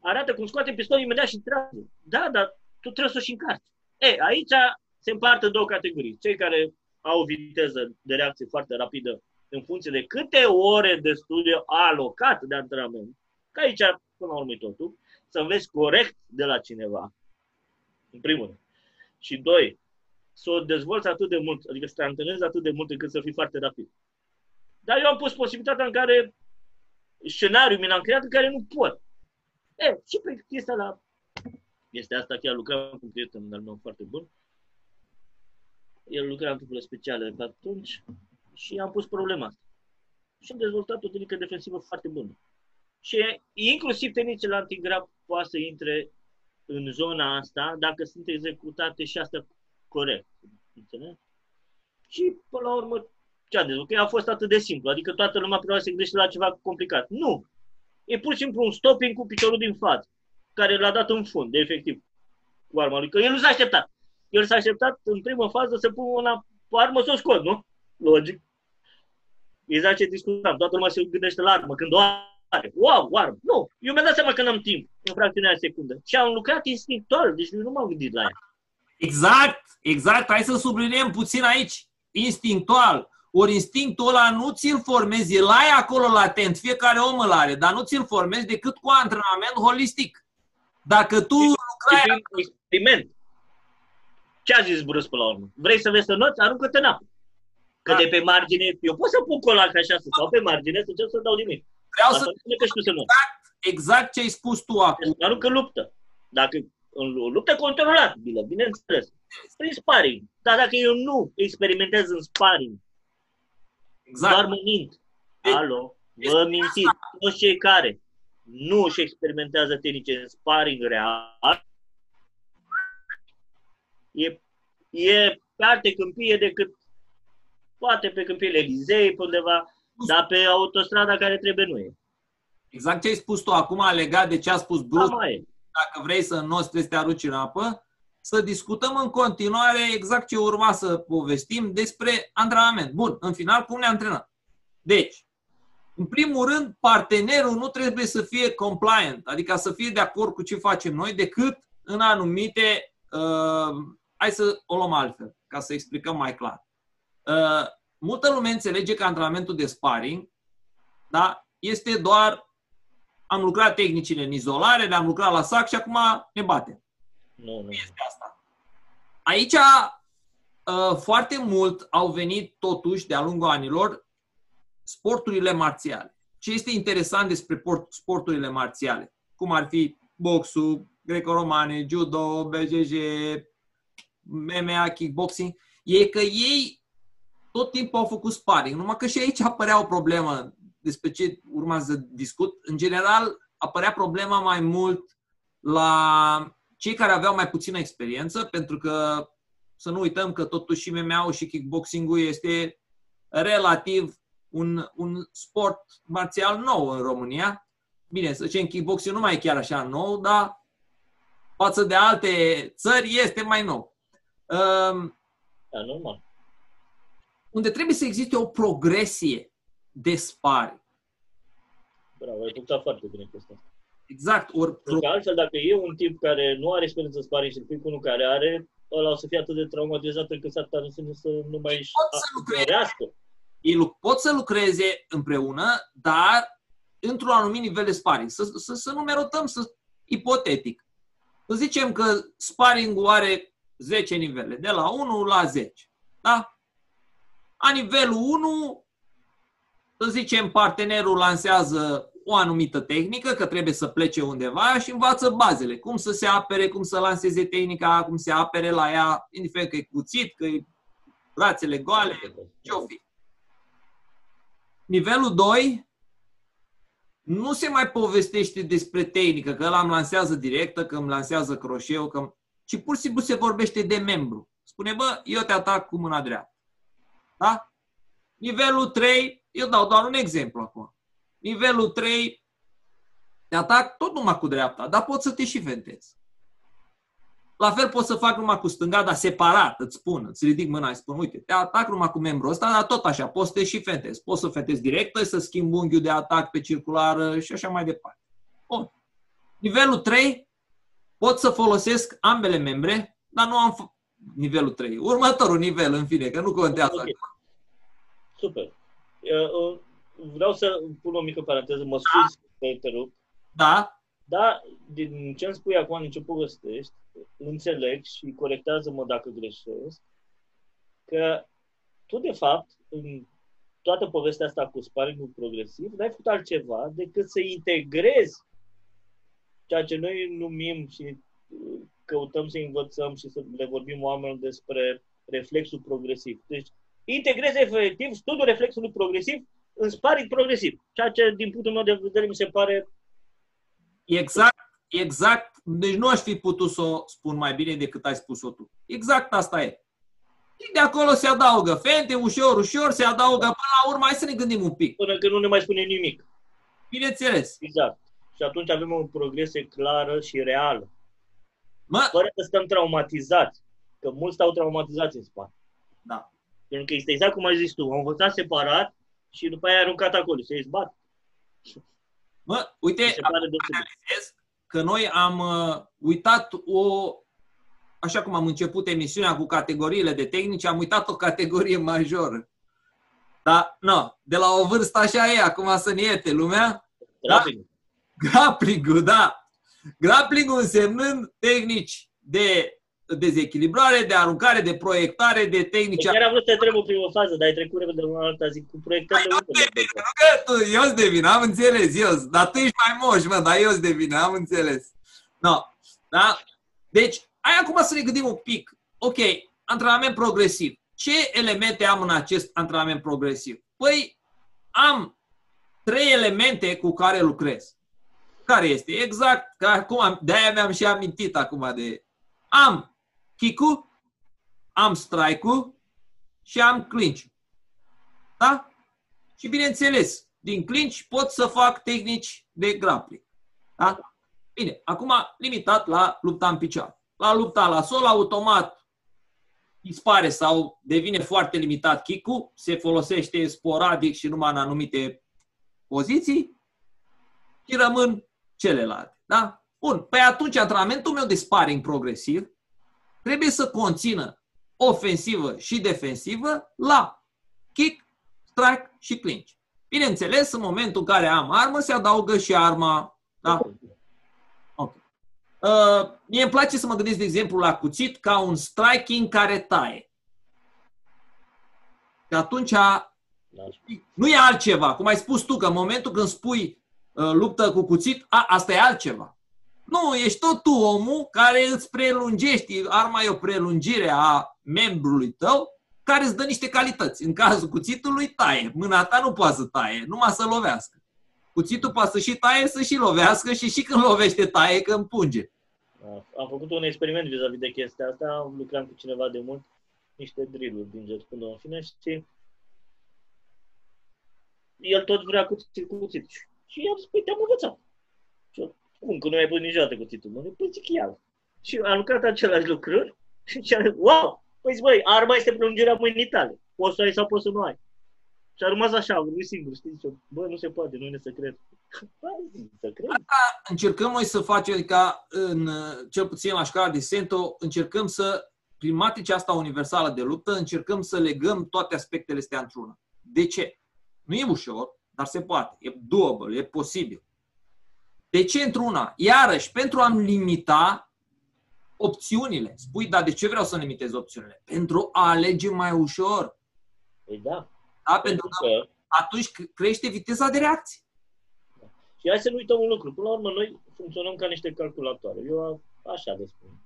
B: arată cum scoate pistolul imediat și trage. Da, dar tu trebuie să și încarci. E, aici se împart în două categorii. Cei care au o viteză de reacție foarte rapidă în funcție de câte ore de studiu alocat de antrenament, că aici, până la urmă, e totul, să înveți corect de la cineva, în primul rând. Și doi, să o dezvolți atât de mult, adică să te antrenezi atât de mult încât să fii foarte rapid. Dar eu am pus posibilitatea în care scenariul mi l-am creat în care nu pot. E, și pe chestia la este asta chiar lucram cu un prieten al meu foarte bun. El lucra în trupurile speciale pe atunci și am pus problema asta. Și am dezvoltat o tehnică defensivă foarte bună. Și inclusiv tehnicile antigrab poate să intre în zona asta dacă sunt executate și astea corect. Înțeleg? Și până la urmă, ce a dezvoltat? A fost atât de simplu. Adică toată lumea probabil se gândește la ceva complicat. Nu! E pur și simplu un stopping cu piciorul din față, care l-a dat în fund, de efectiv, cu arma lui. Că el nu s-a așteptat. El s-a așteptat în primă fază să pună una pe armă să o scot, nu? Logic. Exact ce discutam. Toată lumea se gândește la armă când o are. Wow, o armă. Nu. Eu mi-am dat seama că n-am timp în fracțiunea de secundă. Și am lucrat instinctual, deci nu m-am gândit la ea.
A: Exact, exact. Hai să subliniem puțin aici. Instinctual. Ori instinctul ăla nu ți-l formezi, el ai acolo latent, fiecare om îl are, dar nu ți-l formezi decât cu antrenament holistic. Dacă tu lucrai...
B: E prin experiment. Ce a zis Bruce până la urmă? Vrei să vezi să noți? Aruncă-te în apă. Că
A: Da.
B: de pe margine, eu pot să pun colac așa, să stau pe margine, să încerc să dau nimic.
A: Vreau
B: Asta
A: să
B: nu înseamnă că știu să nu.
A: exact ce ai spus tu acum.
B: Deci, aruncă luptă. Dacă în o luptă controlată, bine, bineînțeles. Prin sparring. Dar dacă eu nu experimentez în sparring,
A: Exact.
B: doar mă mint.
A: Deci-
B: Alo, vă mințiți. Toți cei care nu își experimentează tehnice în sparring real, e, e pe alte câmpie decât poate pe câmpiile Elizei, pe undeva, dar pe autostrada care trebuie nu e.
A: Exact ce ai spus tu acum legat de ce a spus
B: Da,
A: Bruce,
B: mai e.
A: dacă vrei să nu trebuie să te arunci în apă, să discutăm în continuare exact ce urma să povestim despre antrenament. Bun, în final, cum ne antrenăm? Deci, în primul rând, partenerul nu trebuie să fie compliant, adică să fie de acord cu ce facem noi, decât în anumite. Uh, hai să o luăm altfel, ca să explicăm mai clar. Uh, multă lume înțelege că antrenamentul de sparring da, este doar am lucrat tehnicile în izolare, le-am lucrat la sac și acum ne batem
B: Nu, nu.
A: este asta. Aici uh, foarte mult au venit totuși de-a lungul anilor sporturile marțiale. Ce este interesant despre sporturile marțiale? Cum ar fi boxul, greco-romane, judo, BJJ, MMA, kickboxing, e că ei tot timpul au făcut sparring. Numai că și aici apărea o problemă despre ce urmează să discut. În general, apărea problema mai mult la cei care aveau mai puțină experiență, pentru că să nu uităm că totuși și MMA-ul și kickboxing-ul este relativ un, un sport marțial nou în România. Bine, să zicem, kickboxing nu mai e chiar așa nou, dar față de alte țări este mai nou.
B: Um, da, normal.
A: Unde trebuie să existe o progresie de spari.
B: Bravo, ai punctat foarte bine cu asta.
A: Exact. Or,
B: pro... că altfel, dacă e un tip care nu are experiență în sparing și îl pui cu unul care are, ăla o să fie atât de traumatizat încât s-ar putea să nu mai își
A: lucreze. Ei pot să lucreze împreună, dar într-un anumit nivel de sparing. Să, să, să numerotăm, să, ipotetic. Să zicem că sparing are 10 nivele, de la 1 la 10. Da? La nivelul 1, să zicem, partenerul lansează o anumită tehnică, că trebuie să plece undeva și învață bazele. Cum să se apere, cum să lanseze tehnica, cum se apere la ea, indiferent că e cuțit, că e brațele goale, ce-o fi. Nivelul 2, nu se mai povestește despre tehnică, că ăla îmi lansează directă, că îmi lansează croșeu, că... ci pur și simplu se vorbește de membru. Spune, bă, eu te atac cu mâna dreaptă. Da? Nivelul 3, eu dau doar un exemplu acum. Nivelul 3, te atac tot numai cu dreapta, dar pot să te și ventez. La fel pot să fac numai cu stânga, dar separat, îți spun, îți ridic mâna și spun, uite, te atac numai cu membrul ăsta, dar tot așa, poți să te și fentez. Poți să fentez directă, să schimb unghiul de atac pe circulară și așa mai departe. Bun. Nivelul 3, pot să folosesc ambele membre, dar nu am f- nivelul 3. Următorul nivel, în fine, că nu contează. Okay.
B: Super. Uh, vreau să pun o mică paranteză, mă scuzi da. te rog.
A: Da.
B: Da, din ce îmi spui acum, în ce povestești, înțeleg și corectează-mă dacă greșesc, că tu, de fapt, în toată povestea asta cu sparingul progresiv, n-ai făcut altceva decât să integrezi ceea ce noi numim și uh, căutăm să învățăm și să le vorbim oamenilor despre reflexul progresiv. Deci, integrezi efectiv studiul reflexului progresiv în sparing progresiv, ceea ce, din punctul meu de vedere, mi se pare
A: Exact, exact. Deci nu aș fi putut să o spun mai bine decât ai spus-o tu. Exact asta e. Și de acolo se adaugă fente, ușor, ușor, se adaugă până la urmă. Hai să ne gândim un pic.
B: Până când nu ne mai spune nimic.
A: Bineînțeles.
B: Exact. Și atunci avem o progresie clară și reală.
A: Mă...
B: Fără să stăm traumatizați. Că mulți stau traumatizați în spate.
A: Da.
B: Pentru că este exact cum ai zis tu. Am învățat separat și după aia aruncat acolo. Se izbat.
A: Mă, uite, că noi am uh, uitat o, așa cum am început emisiunea cu categoriile de tehnici, am uitat o categorie majoră. Da, nu, de la o vârstă așa e, acum să ne iete lumea.
B: Grappling.
A: Da? Grappling-ul, da. Grappling-ul însemnând tehnici de dezechilibrare, de aruncare, de proiectare, de tehnici.
B: Chiar am vrut să trebuie prima fază, dar ai trecut repede de una alta, zic, cu proiectare. Nu,
A: nu că tu, eu sunt de vină, am înțeles, eu Dar tu ești mai moș, mă, dar eu sunt de vină, am înțeles. No. Da? Deci, hai acum să ne gândim un pic. Ok, antrenament progresiv. Ce elemente am în acest antrenament progresiv? Păi, am trei elemente cu care lucrez. Care este? Exact, că acum, de-aia mi-am și amintit acum de... Am kick-ul, am strike-ul și am clinch. Da? Și bineînțeles, din clinch pot să fac tehnici de grappling. Da? Bine, acum limitat la lupta în picioare. La lupta la sol, automat dispare sau devine foarte limitat kick-ul, se folosește sporadic și numai în anumite poziții și rămân celelalte. Da? Bun, păi atunci antrenamentul meu de sparring progresiv trebuie să conțină ofensivă și defensivă la kick, strike și clinch. Bineînțeles, în momentul în care am armă, se adaugă și arma. Da? Okay. Uh, mie îmi place să mă gândesc, de exemplu, la cuțit ca un striking care taie. Și atunci nu e altceva. Cum ai spus tu, că în momentul când spui uh, luptă cu cuțit, a, asta e altceva. Nu, ești tot tu omul care îți prelungești, arma e o prelungire a membrului tău care îți dă niște calități. În cazul cuțitului, taie. Mâna ta nu poate să taie, numai să lovească. Cuțitul poate să și taie, să și lovească și și când lovește taie, că împunge.
B: Am făcut un experiment vis-a-vis de chestia asta, lucram cu cineva de mult, niște drill-uri din jet până în fine și el tot vrea cuțit, cuțit. Și i-am spus, păi te-am învățat. Și eu, cum, că nu ai pus niciodată cuțitul? Mă, păi zic el. Și am lucrat același lucruri și zice, wow, păi zic, băi, arma este prelungirea mâinii tale. Poți să ai sau poți să nu ai. Și a rămas așa, a vorbit singur, știi? Zice, bă, nu se poate, nu e secret. să cred.
A: Asta încercăm noi să facem, ca în, cel puțin la școala de Sento, încercăm să, prin matricea asta universală de luptă, încercăm să legăm toate aspectele astea într-una. De ce? Nu e ușor, dar se poate. E doable, e posibil. De ce într-una? Iarăși, pentru a-mi limita opțiunile. Spui, dar de ce vreau să limitez opțiunile? Pentru a alege mai ușor.
B: Păi da.
A: Da, pentru că atunci crește viteza de reacție.
B: Și hai să nu uităm un lucru. Până la urmă, noi funcționăm ca niște calculatoare. Eu așa de spun.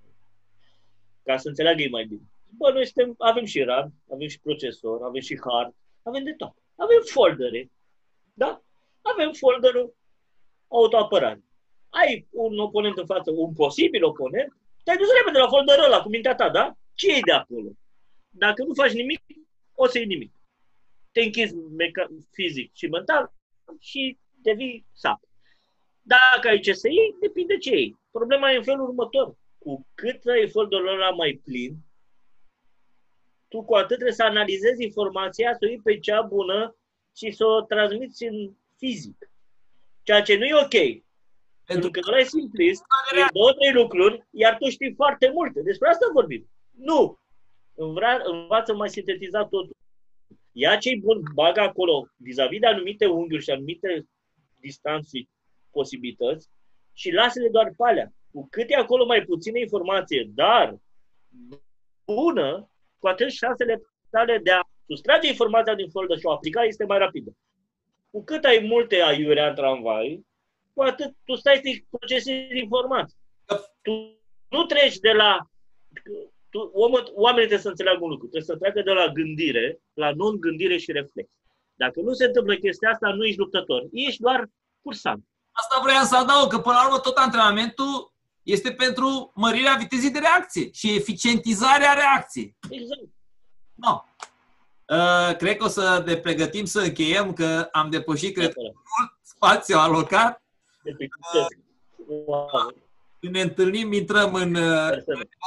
B: Ca să înțeleagă ei mai bine. Bă, noi suntem, avem și RAM, avem și procesor, avem și hard, avem de tot. Avem foldere. Da? Avem folderul autoapărare. Ai un oponent în față, un posibil oponent, te-ai dus repede la folderul ăla cu mintea ta, da? Ce e de acolo? Dacă nu faci nimic, o să iei nimic. Te închizi meca- fizic și mental și devii sap. Dacă ai ce să iei, depinde ce iei. Problema e în felul următor. Cu cât ai folderul ăla mai plin, tu cu atât trebuie să analizezi informația, să o iei pe cea bună și să o transmiți în fizic. Ceea ce nu e ok. Pentru că ăla e simplist, e două, trei lucruri, iar tu știi foarte multe. Despre asta vorbim. Nu. Învra, învață mai sintetizat totul. Ia ce bun, bagă acolo, vis-a-vis de anumite unghiuri și anumite distanțe, posibilități, și lasă-le doar pe alea. Cu cât e acolo mai puțină informație, dar bună, cu atât șansele tale de a sustrage informația din folder și o aplica este mai rapidă. Cu cât ai multe aiurea în tramvai, cu atât tu stai să procesezi informații. Tu nu treci de la... Tu, omul, oamenii trebuie să înțeleagă un lucru. Trebuie să treacă de la gândire la non-gândire și reflex. Dacă nu se întâmplă chestia asta, nu ești luptător. Ești doar cursant.
A: Asta vreau să adaug, că până la urmă tot antrenamentul este pentru mărirea vitezei de reacție și eficientizarea reacției.
B: Exact.
A: No. Uh, cred că o să ne pregătim să încheiem, că am depășit, cred, mult spațiu alocat. Când ne întâlnim, intrăm în uh,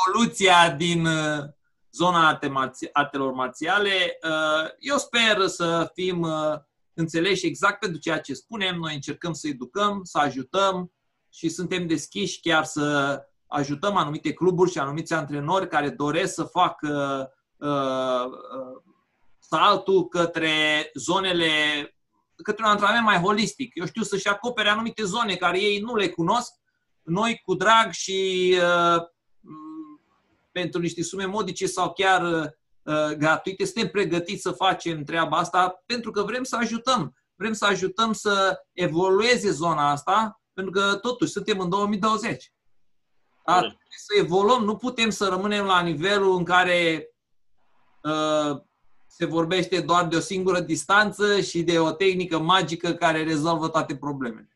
A: evoluția din uh, zona artelor marțiale. Uh, eu sper să fim înțeleși exact pentru ceea ce spunem. Noi încercăm să educăm, să ajutăm și suntem deschiși chiar să ajutăm anumite cluburi și anumiți antrenori care doresc să facă saltul către zonele către un antrenament mai holistic. Eu știu să-și acopere anumite zone care ei nu le cunosc. Noi, cu drag și uh, pentru niște sume modice sau chiar uh, gratuite, suntem pregătiți să facem treaba asta pentru că vrem să ajutăm. Vrem să ajutăm să evolueze zona asta, pentru că totuși suntem în 2020. Da? Să evoluăm, nu putem să rămânem la nivelul în care uh, se vorbește doar de o singură distanță și de o tehnică magică care rezolvă toate problemele.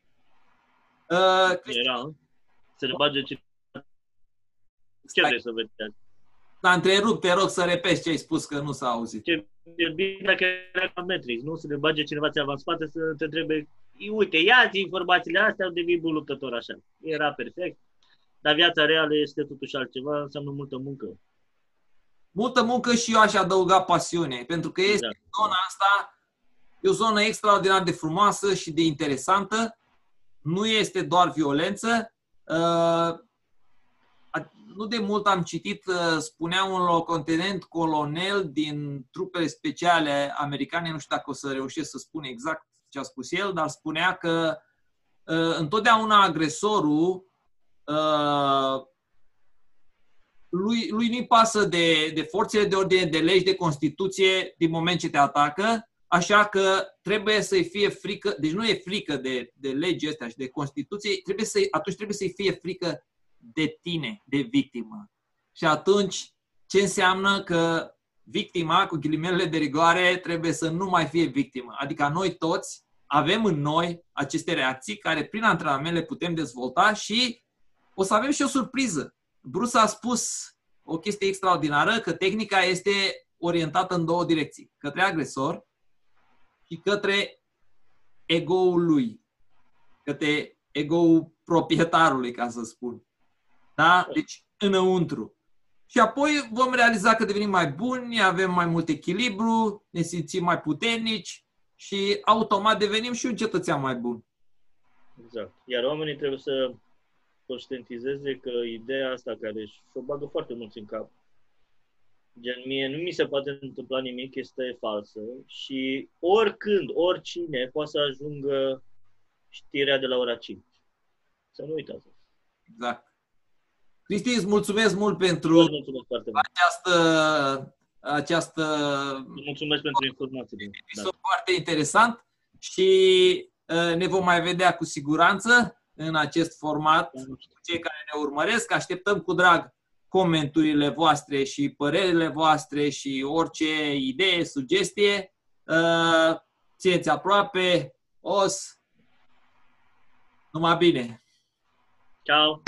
B: Uh, Era, să ne bage ce... Ce vrei să vezi?
A: S-a întrerupt, te rog să repeți ce ai spus, că nu s-a auzit.
B: Ce, e bine dacă era ca Matrix, nu? Să ne bage cineva ți în spate să te întrebe uite, ia-ți informațiile astea, devii bun luptător așa. Era perfect, dar viața reală este totuși altceva, înseamnă multă muncă
A: multă muncă și eu aș adăuga pasiune, pentru că este exact. zona asta, e o zonă extraordinar de frumoasă și de interesantă. Nu este doar violență. Uh, nu de mult am citit, uh, spunea un locotenent colonel din trupele speciale americane, nu știu dacă o să reușesc să spun exact ce a spus el, dar spunea că uh, întotdeauna agresorul lui, lui nu-i pasă de, de forțele de ordine, de legi, de Constituție din moment ce te atacă, așa că trebuie să-i fie frică, deci nu e frică de, de legii astea și de Constituție, trebuie să atunci trebuie să-i fie frică de tine, de victimă. Și atunci, ce înseamnă că victima, cu ghilimelele de rigoare, trebuie să nu mai fie victimă. Adică noi toți avem în noi aceste reacții care prin antrenament le putem dezvolta și o să avem și o surpriză. Bruce a spus o chestie extraordinară, că tehnica este orientată în două direcții. Către agresor și către ego-ul lui. Către ego-ul proprietarului, ca să spun. Da? Deci, înăuntru. Și apoi vom realiza că devenim mai buni, avem mai mult echilibru, ne simțim mai puternici și automat devenim și un cetățean mai bun.
B: Exact. Iar oamenii trebuie să conștientizeze că ideea asta care și-o bagă foarte mulți în cap, gen mie nu mi se poate întâmpla nimic, este falsă și oricând, oricine poate să ajungă știrea de la ora 5. Să nu uitați.
A: Exact. Cristi, îți mulțumesc mult pentru
B: mulțumesc
A: această, această
B: mulțumesc pentru informații.
A: Da. foarte interesant și uh, ne vom mai vedea cu siguranță în acest format cei care ne urmăresc. Așteptăm cu drag comenturile voastre și părerile voastre și orice idee, sugestie. Uh, țineți aproape. Os. Numai bine.
B: Ciao.